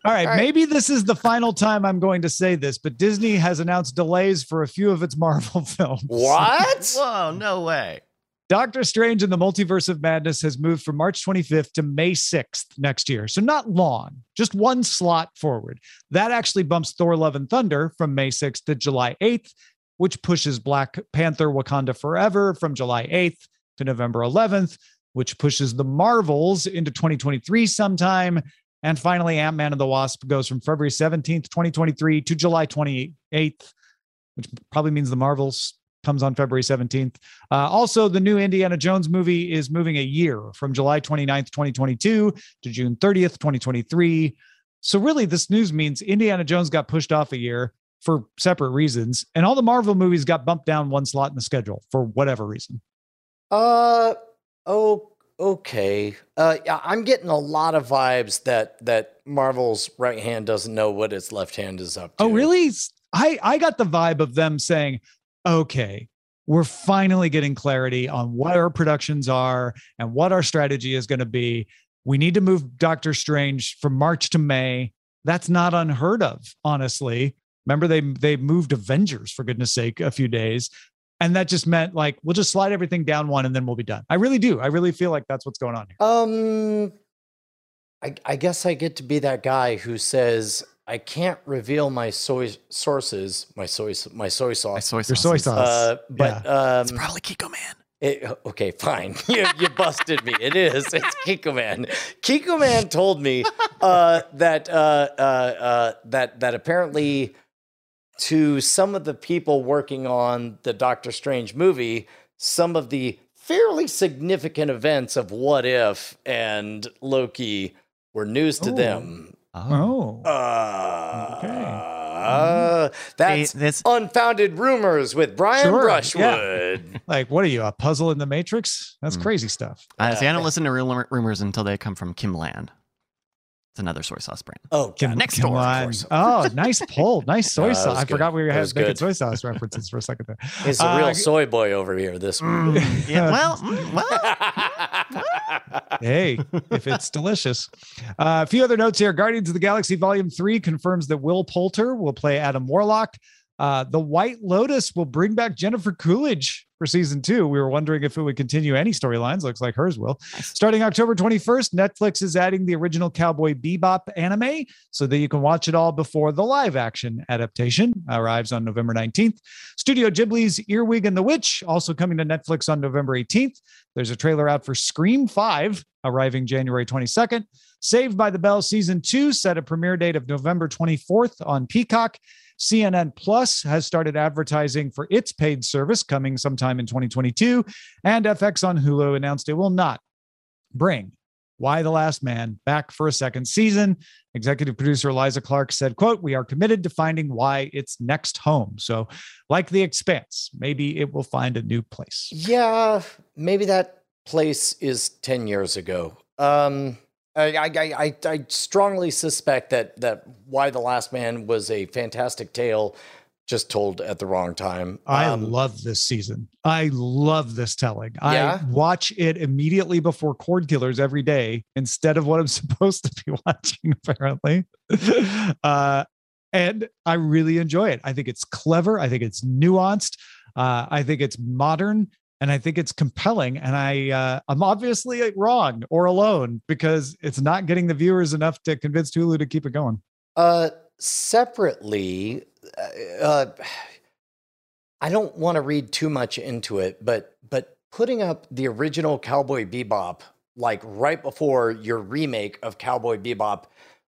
All right, maybe this is the final time I'm going to say this, but Disney has announced delays for a few of its Marvel films. What? Whoa! No way. Doctor Strange in the Multiverse of Madness has moved from March 25th to May 6th next year. So not long, just one slot forward. That actually bumps Thor Love and Thunder from May 6th to July 8th, which pushes Black Panther Wakanda Forever from July 8th to November 11th, which pushes the Marvels into 2023 sometime. And finally, Ant Man and the Wasp goes from February 17th, 2023 to July 28th, which probably means the Marvels comes on February 17th. Uh, also, the new Indiana Jones movie is moving a year from July 29th, 2022 to June 30th, 2023. So, really, this news means Indiana Jones got pushed off a year for separate reasons, and all the Marvel movies got bumped down one slot in the schedule for whatever reason. Uh oh okay. Uh yeah, I'm getting a lot of vibes that that Marvel's right hand doesn't know what its left hand is up to. Oh, really? I, I got the vibe of them saying, okay, we're finally getting clarity on what our productions are and what our strategy is going to be. We need to move Doctor Strange from March to May. That's not unheard of, honestly. Remember, they they moved Avengers for goodness sake a few days. And that just meant like we'll just slide everything down one and then we'll be done. I really do. I really feel like that's what's going on here. Um I I guess I get to be that guy who says I can't reveal my soy sources, my soy my soy My sauce. soy Your soy sauce. sauce. Uh, but um, It's probably Kikkoman. It, okay, fine. You, you busted me. It is. It's Kikkoman. Kiko Man told me uh, that uh, uh, uh, that that apparently to some of the people working on the Doctor Strange movie, some of the fairly significant events of What If and Loki were news to Oh. them. Oh. Uh, Okay. uh, that's They- this- unfounded rumors with Brian Sure, yeah. Brushwood. Like, what are you, a puzzle in the Matrix? That's Mm. crazy stuff. Uh, see, I don't listen to rumor- rumors until they come from Kimlan. It's another soy sauce brand. Oh, God. Next Come door, of Oh, nice pull. Nice soy No, sauce. was I forgot we That had was making soy sauce references for a second there. He's a Uh, real soy boy over here. This one. Yeah, well, mm, well, hey, if it's delicious. Uh, a few other notes here. Guardians of the Galaxy Volume 3 confirms that Will Poulter will play Adam Warlock. Uh, the White Lotus will bring back Jennifer Coolidge for season two. We were wondering if it would continue any storylines. Looks like hers will. Starting October 21st, Netflix is adding the original Cowboy Bebop anime so that you can watch it all before the live action adaptation arrives on November 19th. Studio Ghibli's Earwig and the Witch also coming to Netflix on November 18th. There's a trailer out for Scream 5 arriving January 22nd. Saved by the Bell season 2 set a premiere date of November 24th on Peacock. CNN Plus has started advertising for its paid service coming sometime in 2022 and FX on Hulu announced it will not bring Y the Last Man back for a second season. Executive producer Eliza Clark said, quote, we are committed to finding why its next home. So like the expanse, maybe it will find a new place. yeah, maybe that place is 10 years ago. Um, I, I, I, I- strongly suspect that, that Y the Last Man was a fantastic tale just told at the wrong time. I Um, love this season. I love this telling. Yeah? I watch it immediately before Cord Killers every day instead of what I'm supposed to be watching, apparently. uh, and I really enjoy it. I think it's clever. I think it's nuanced. Uh, I think it's modern. And I think it's compelling. And I, uh, I'm obviously wrong or alone because it's not getting the viewers enough to convince Hulu to keep it going. Uh, separately, uh, uh, I don't want to read too much into it, but but putting up the original Cowboy Bebop like right before your remake of Cowboy Bebop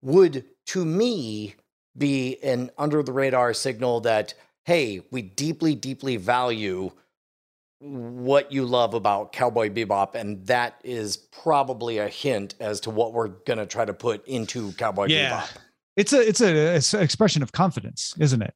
would, to me, be an under the radar signal that hey, we deeply, deeply value what you love about Cowboy Bebop, and that is probably a hint as to what we're going to try to put into Cowboy Yeah. Bebop. It's a it's a it's an expression of confidence, isn't it?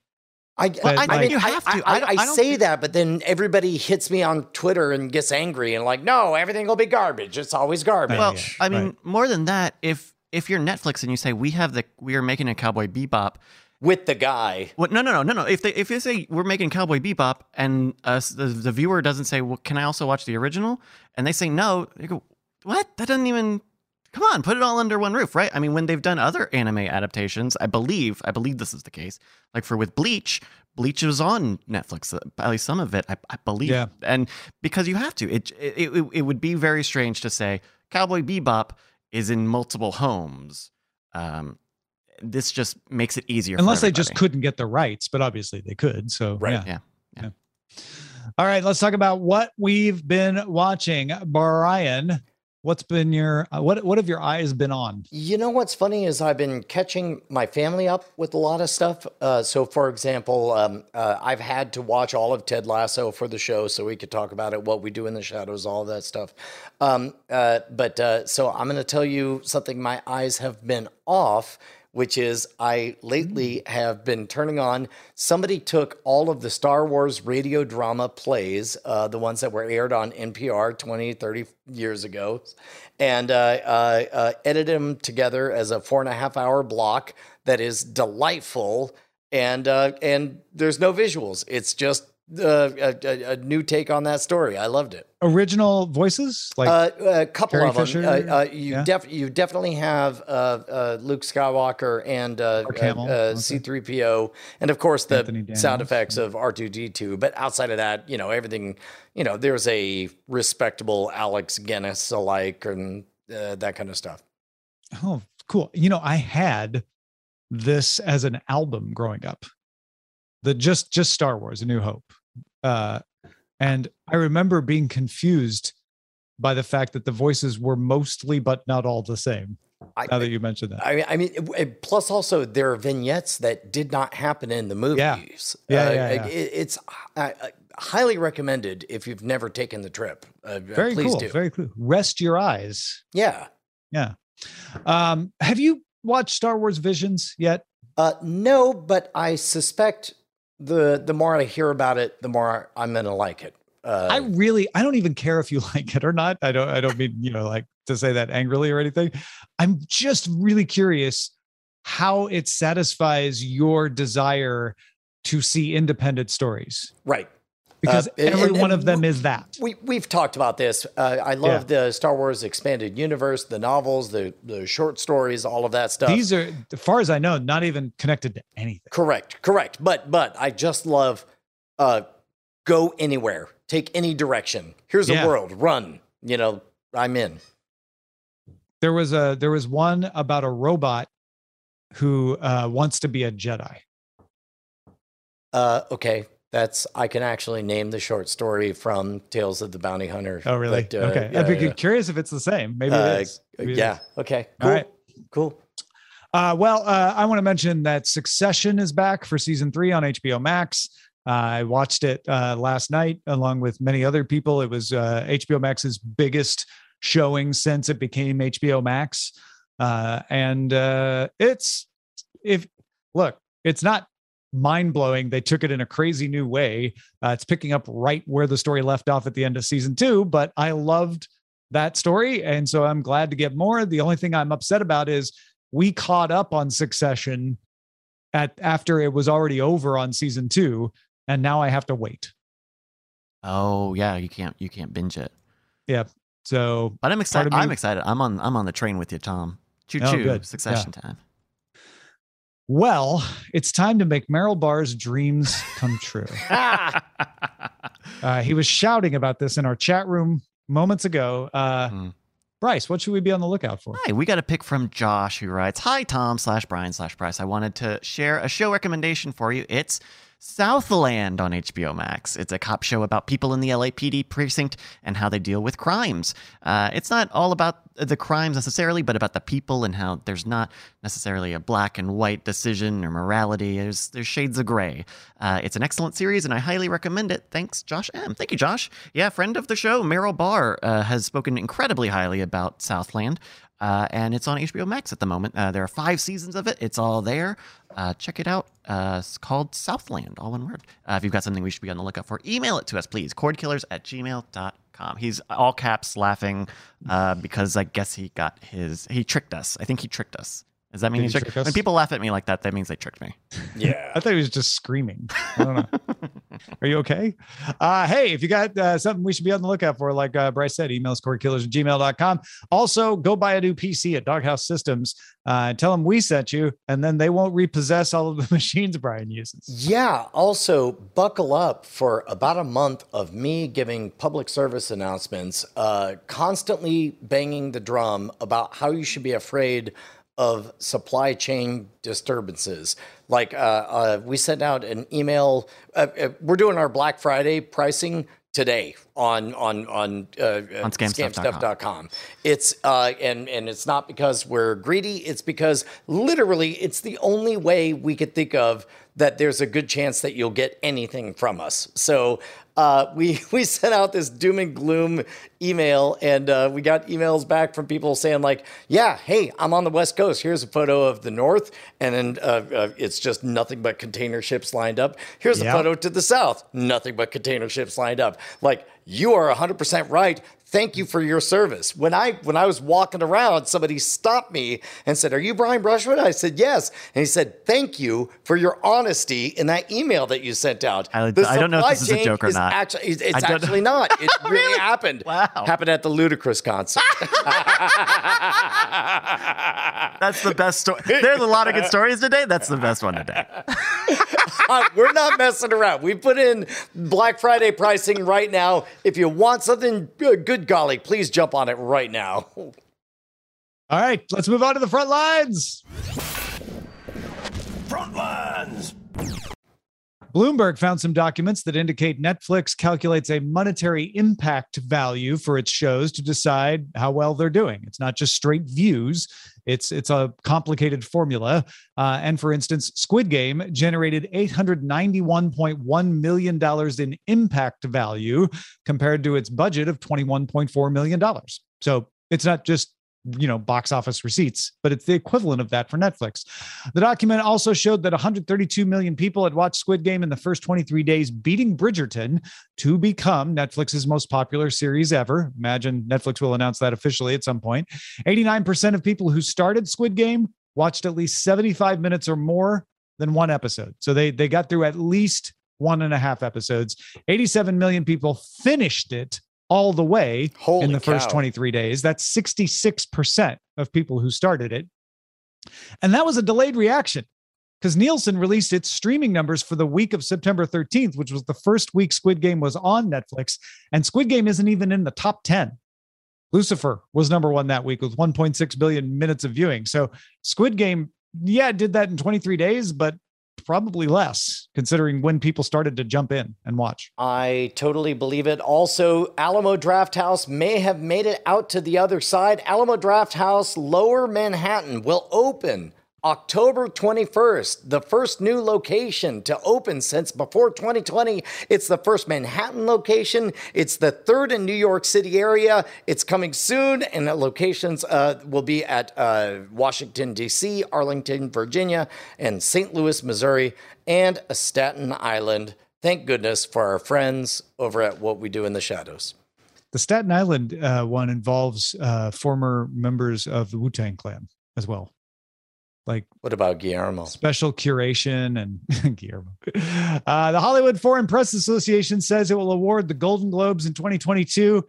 I, Well, I I, mean, you I- have to. I, I I, don't- I say think- that, but then everybody hits me on Twitter and gets angry and like, no, everything will be garbage. It's always garbage. Well, yeah, I mean, right. more than that, if if you're Netflix and you say we have the we are making a Cowboy Bebop, with the guy, what? No, no, no, no, no. If they if they say we're making Cowboy Bebop and us the, the viewer doesn't say, well, can I also watch the original? And they say no, you go, what? That doesn't even. Come on, put it all under one roof, right? I mean, when they've done other anime adaptations, I believe, I believe this is the case. Like for with Bleach, Bleach was on Netflix, uh, at least some of it, I, I believe. Yeah. And because you have to, it, it it it would be very strange to say Cowboy Bebop is in multiple homes. Um, this just makes it easier. for Unless they just couldn't get the rights, but obviously they could. So Right. yeah. Yeah. All right, let's talk about what we've been watching. Brian, what's been your uh, what what have your eyes been on? You know what's funny is I've been catching my family up with a lot of stuff. Uh, so, for example, um, uh, I've had to watch all of Ted Lasso for the show so we could talk about it, what we do in the shadows, all that stuff. Um, uh, but uh, so I'm going to tell you something my eyes have been off. Which is, I lately have been turning on. Somebody took all of the Star Wars radio drama plays, uh, the ones that were aired on NPR 20, 30 years ago, and uh, uh, uh, edited them together as a four and a half hour block that is delightful. And uh, and there's no visuals. It's just uh, a, a, a new take on that story. I loved it. Original voices like Uh, a couple Carrie of them. Fisher? Uh, uh, you Yeah. def- you definitely have uh, uh, Luke Skywalker and uh, okay. C3PO, and of course the Daniels, sound effects of R2D2. But outside of that, you know everything. You know, there's a respectable Alec Guinness alike and uh, that kind of stuff. oh cool. You know, I had this as an album growing up. The just just Star Wars, A New Hope. Uh and I remember being confused by the fact that the voices were mostly but not all the same. I, Now that you mentioned that. I mean, I mean, it- it- plus also there are vignettes that did not happen in the movies. Yeah. Yeah, yeah, yeah. it- it's uh, uh, highly recommended if you've never taken the trip. Uh, Very please cool. do. Very cool. Rest your eyes. yeah. Yeah. Um, have you watched Star Wars Visions yet? Uh, no, but I suspect the the more I hear about it, the more I'm gonna like it. Uh, I really, I don't even care if you like it or not. I don't, I don't mean, you know, like to say that angrily or anything. I'm just really curious how it satisfies your desire to see independent stories right. Because Uh, every and- one of them is that. We we've talked about this. Uh, I love the Star Wars expanded universe, the novels, the the short stories, all of that stuff. These are, as far as I know, not even connected to anything. Correct, correct. But but I just love uh go anywhere, take any direction. Here's Yeah. a world, run. You know, I'm in. There was a, there was one about a robot who uh, wants to be a Jedi. Uh okay. That's I can actually name the short story from Tales of the Bounty Hunter. Oh, really? but, uh, okay. yeah, I'd be yeah. curious if it's the same. Maybe Uh, it is. Maybe yeah. is. Okay. All Cool. right. Cool. Uh, well, uh, I want to mention that Succession is back for season three on HBO Max. Uh, I watched it uh, last night along with many other people. It was uh, HBO Max's biggest showing since it became HBO Max, uh, and uh, it's if look, it's not mind blowing. They took it in a crazy new way. Uh, it's picking up right where the story left off at the end of season two, but I loved that story, and so I'm glad to get more. The only thing I'm upset about is we caught up on Succession at after it was already over on season two, and now I have to wait. Oh yeah, you can't you can't binge it. Yeah. So But I'm excited. I'm excited. I'm on I'm on the train with you, Tom. Choo Oh, choo. good. Succession time. Well, it's time to make Merrill Barr's dreams come true. Uh, he was shouting about this in our chat room moments ago. Uh, Hmm. Bryce, what should we be on the lookout for? Hi, we got a pick from Josh who writes, Hi, Tom slash Brian slash Bryce. I wanted to share a show recommendation for you. It's Southland on HBO Max. It's a cop show about people in the LAPD precinct and how they deal with crimes. Uh, it's not all about the crimes necessarily, but about the people and how there's not necessarily a black and white decision or morality. There's there's shades of gray. Uh, it's an excellent series, and I highly recommend it. Thanks, Josh M. Thank you, Josh. Yeah, friend of the show, Merrill Barr uh, has spoken incredibly highly about Southland. Uh, and it's on HBO Max at the moment. Uh, there are five seasons of it. It's all there. Uh, check it out. Uh, it's called Southland, all one word. Uh, if you've got something we should be on the lookout for, email it to us, please. Cordkillers at gmail.com. He's all caps laughing uh, because I guess he got his, he tricked us. I think he tricked us. Does that mean Did he he tricked trick us? When people laugh at me like that, that means they tricked me. Yeah. I thought he was just screaming. I don't know. Are you okay? Uh, hey, if you got uh, something we should be on the lookout for, like uh, Bryce said, email us cordkillers at gmail.com. Also, go buy a new PC at Doghouse Systems. Uh, tell them we sent you, and then they won't repossess all of the machines Brian uses. Yeah. Also, buckle up for about a month of me giving public service announcements, uh, constantly banging the drum about how you should be afraid of supply chain disturbances. Like uh, uh, we sent out an email. Uh, uh, we're doing our Black Friday pricing today on on on, uh, On scamstuff.com. It's uh, and and it's not because we're greedy. It's because literally it's the only way we could think of that there's a good chance that you'll get anything from us. So uh, we we sent out this doom and gloom email, and uh, we got emails back from people saying like, "Yeah, hey, I'm on the West Coast. Here's a photo of the North, and then uh, uh, it's just nothing but container ships lined up. Here's a photo to the South, nothing but container ships lined up. Like you are 100% right." Thank you for your service. When I when I was walking around, somebody stopped me and said, "Are you Brian Brushwood?" I said, "Yes." And he said, "Thank you for your honesty in that email that you sent out." I- I don't know if this is a joke or not. Actually, it's it's actually not. It really happened. Wow. Happened at the Ludacris concert. That's the best story. There's a lot of good stories today. That's the best one today. Uh, We're not messing around. We put in Black Friday pricing right now. If you want something good, good golly, please jump on it right now. All right, let's move on to the front lines. Front lines. Bloomberg found some documents that indicate Netflix calculates a monetary impact value for its shows to decide how well they're doing. It's not just straight views; it's it's a complicated formula. Uh, and for instance, Squid Game generated eight hundred ninety-one point one million dollars in impact value compared to its budget of twenty-one point four million dollars. So it's not just you know box office receipts but it's the equivalent of that for netflix. The document also showed that 132 million people had watched squid game in the first 23 days beating bridgerton to become netflix's most popular series ever. Imagine netflix will announce that officially at some point. 89% of people who started squid game watched at least 75 minutes or more than one episode. So they they got through at least one and a half episodes. 87 million people finished it all the way Holy in the first 23 days. That's 66% of people who started it. And that was a delayed reaction because Nielsen released its streaming numbers for the week of September 13th, which was the first week Squid Game was on Netflix. And Squid Game isn't even in the top 10. Lucifer was number one that week with 1.6 billion minutes of viewing. So Squid Game, yeah, did that in 23 days, but probably less considering when people started to jump in and watch. I totally believe it. Also, Alamo Drafthouse may have made it out to the other side. Alamo Drafthouse, Lower Manhattan, will open October 21st, the first new location to open since before 2020. It's the first Manhattan location. It's the third in New York City area. It's coming soon, and the locations uh, will be at uh, Washington, D.C., Arlington, Virginia, and St. Louis, Missouri, and Staten Island. Thank goodness for our friends over at What We Do in the Shadows. The Staten Island uh, one involves uh, former members of the Wu Tang Clan as well, like What about Guillermo? special curation and Guillermo. Uh, the Hollywood Foreign Press Association says it will award the Golden Globes in 2022.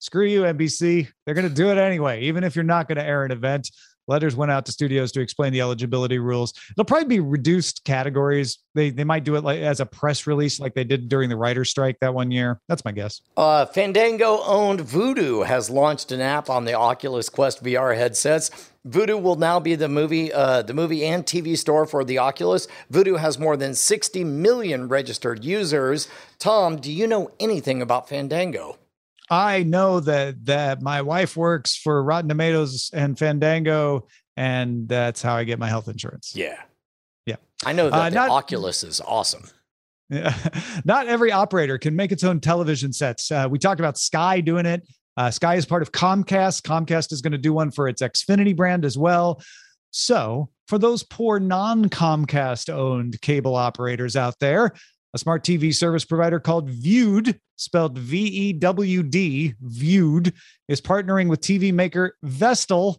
Screw you, NBC. They're going to do it anyway, even if you're not going to air an event. Letters went out to studios to explain the eligibility rules. It'll probably be reduced categories. They they might do it like as a press release, like they did during the writer strike that one year. That's my guess. Uh, Fandango owned Vudu has launched an app on the Oculus Quest VR headsets. Vudu will now be the movie, uh, the movie and TV store for the Oculus. Vudu has more than 60 million registered users. Tom, do you know anything about Fandango? I know that that my wife works for Rotten Tomatoes and Fandango, and that's how I get my health insurance. Yeah. Yeah. I know that Uh, the not- Oculus is awesome. Yeah. Not every operator can make its own television sets. Uh, we talked about Sky doing it. Uh, Sky is part of Comcast. Comcast is going to do one for its Xfinity brand as well. So, for those poor non Comcast owned cable operators out there, a smart TV service provider called Vewd, spelled V E W D, Vewd, is partnering with TV maker Vestel,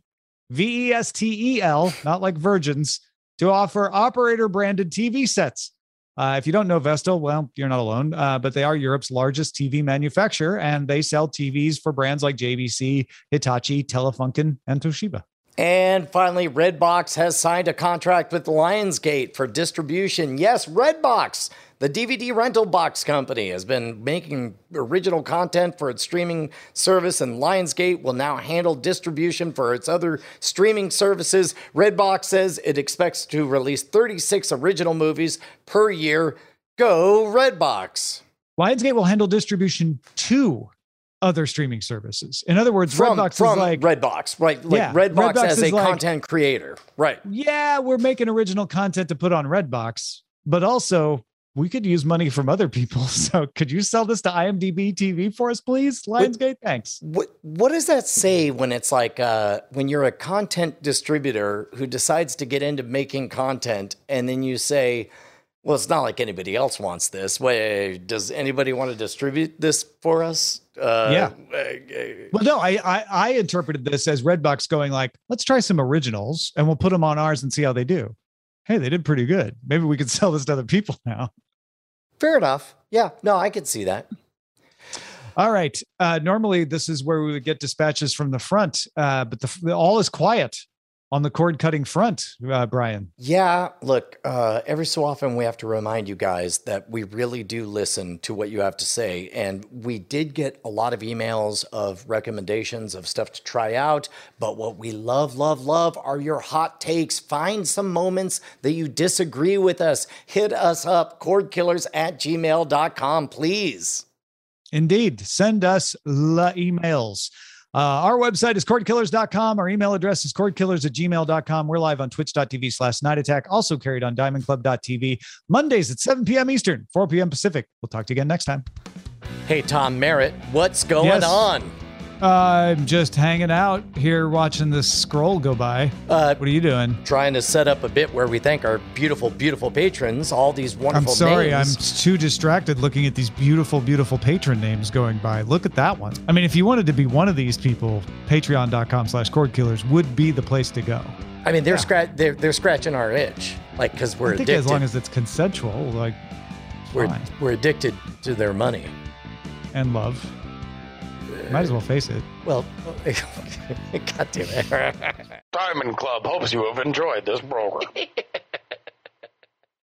V E S T E L, not like virgins, to offer operator branded TV sets. Uh, if you don't know Vestel, well, you're not alone, uh, but they are Europe's largest TV manufacturer, and they sell TVs for brands like JVC, Hitachi, Telefunken, and Toshiba. And finally, Redbox has signed a contract with Lionsgate for distribution. Yes, Redbox, the DVD rental box company, has been making original content for its streaming service, and Lionsgate will now handle distribution for its other streaming services. Redbox says it expects to release 36 original movies per year. Go, Redbox. Lionsgate will handle distribution to other streaming services. In other words, From, Redbox from is like, Redbox, right? Like Yeah, Redbox, Redbox as a like- content creator, right? yeah, we're making original content to put on Redbox, but also we could use money from other people. So could you sell this to IMDb TV for us, please? Lionsgate, thanks. What what does that say when it's like uh, when you're a content distributor who decides to get into making content, and then you say, "Well, it's not like anybody else wants this. Wait, does anybody want to distribute this for us?" Uh, Yeah. uh, Well, no, I, I I interpreted this as Redbox going like, let's try some originals and we'll put them on ours and see how they do. Hey, they did pretty good. Maybe we could sell this to other people now. fair enough. Yeah, no, I could see that. All right. Uh, normally, this is where we would get dispatches from the front, uh, but the, all is quiet on the cord cutting front, uh, Brian. Yeah, look, uh, every so often we have to remind you guys that we really do listen to what you have to say. And we did get a lot of emails of recommendations of stuff to try out. But what we love, love, love are your hot takes. Find some moments that you disagree with us. Hit us up, cordkillers at gmail.com, please. Indeed. Send us la emails. Uh, our website is cordkillers.com. Our email address is cordkillers at gmail.com. We're live on twitch.tv slash night attack, also carried on diamondclub.tv, Mondays at 7 p.m. Eastern, 4 p.m. Pacific. We'll talk to you again next time. Hey, Tom Merritt, what's going Yes. on? I'm just hanging out here watching this scroll go by. Uh, What are you doing? trying to set up a bit where we thank our beautiful, beautiful patrons, all these wonderful I'm sorry, names. I'm too distracted looking at these beautiful, beautiful patron names going by. Look at that one. I mean, if you wanted to be one of these people, patreon.com slash cordkillers would be the place to go. I mean, they're scratch they're they're scratching our itch, like because we're I think addicted. as long as it's consensual, like we're fine. we're addicted to their money. and love. Might as well face it. Well, God damn it. Diamond Club hopes you have enjoyed this program.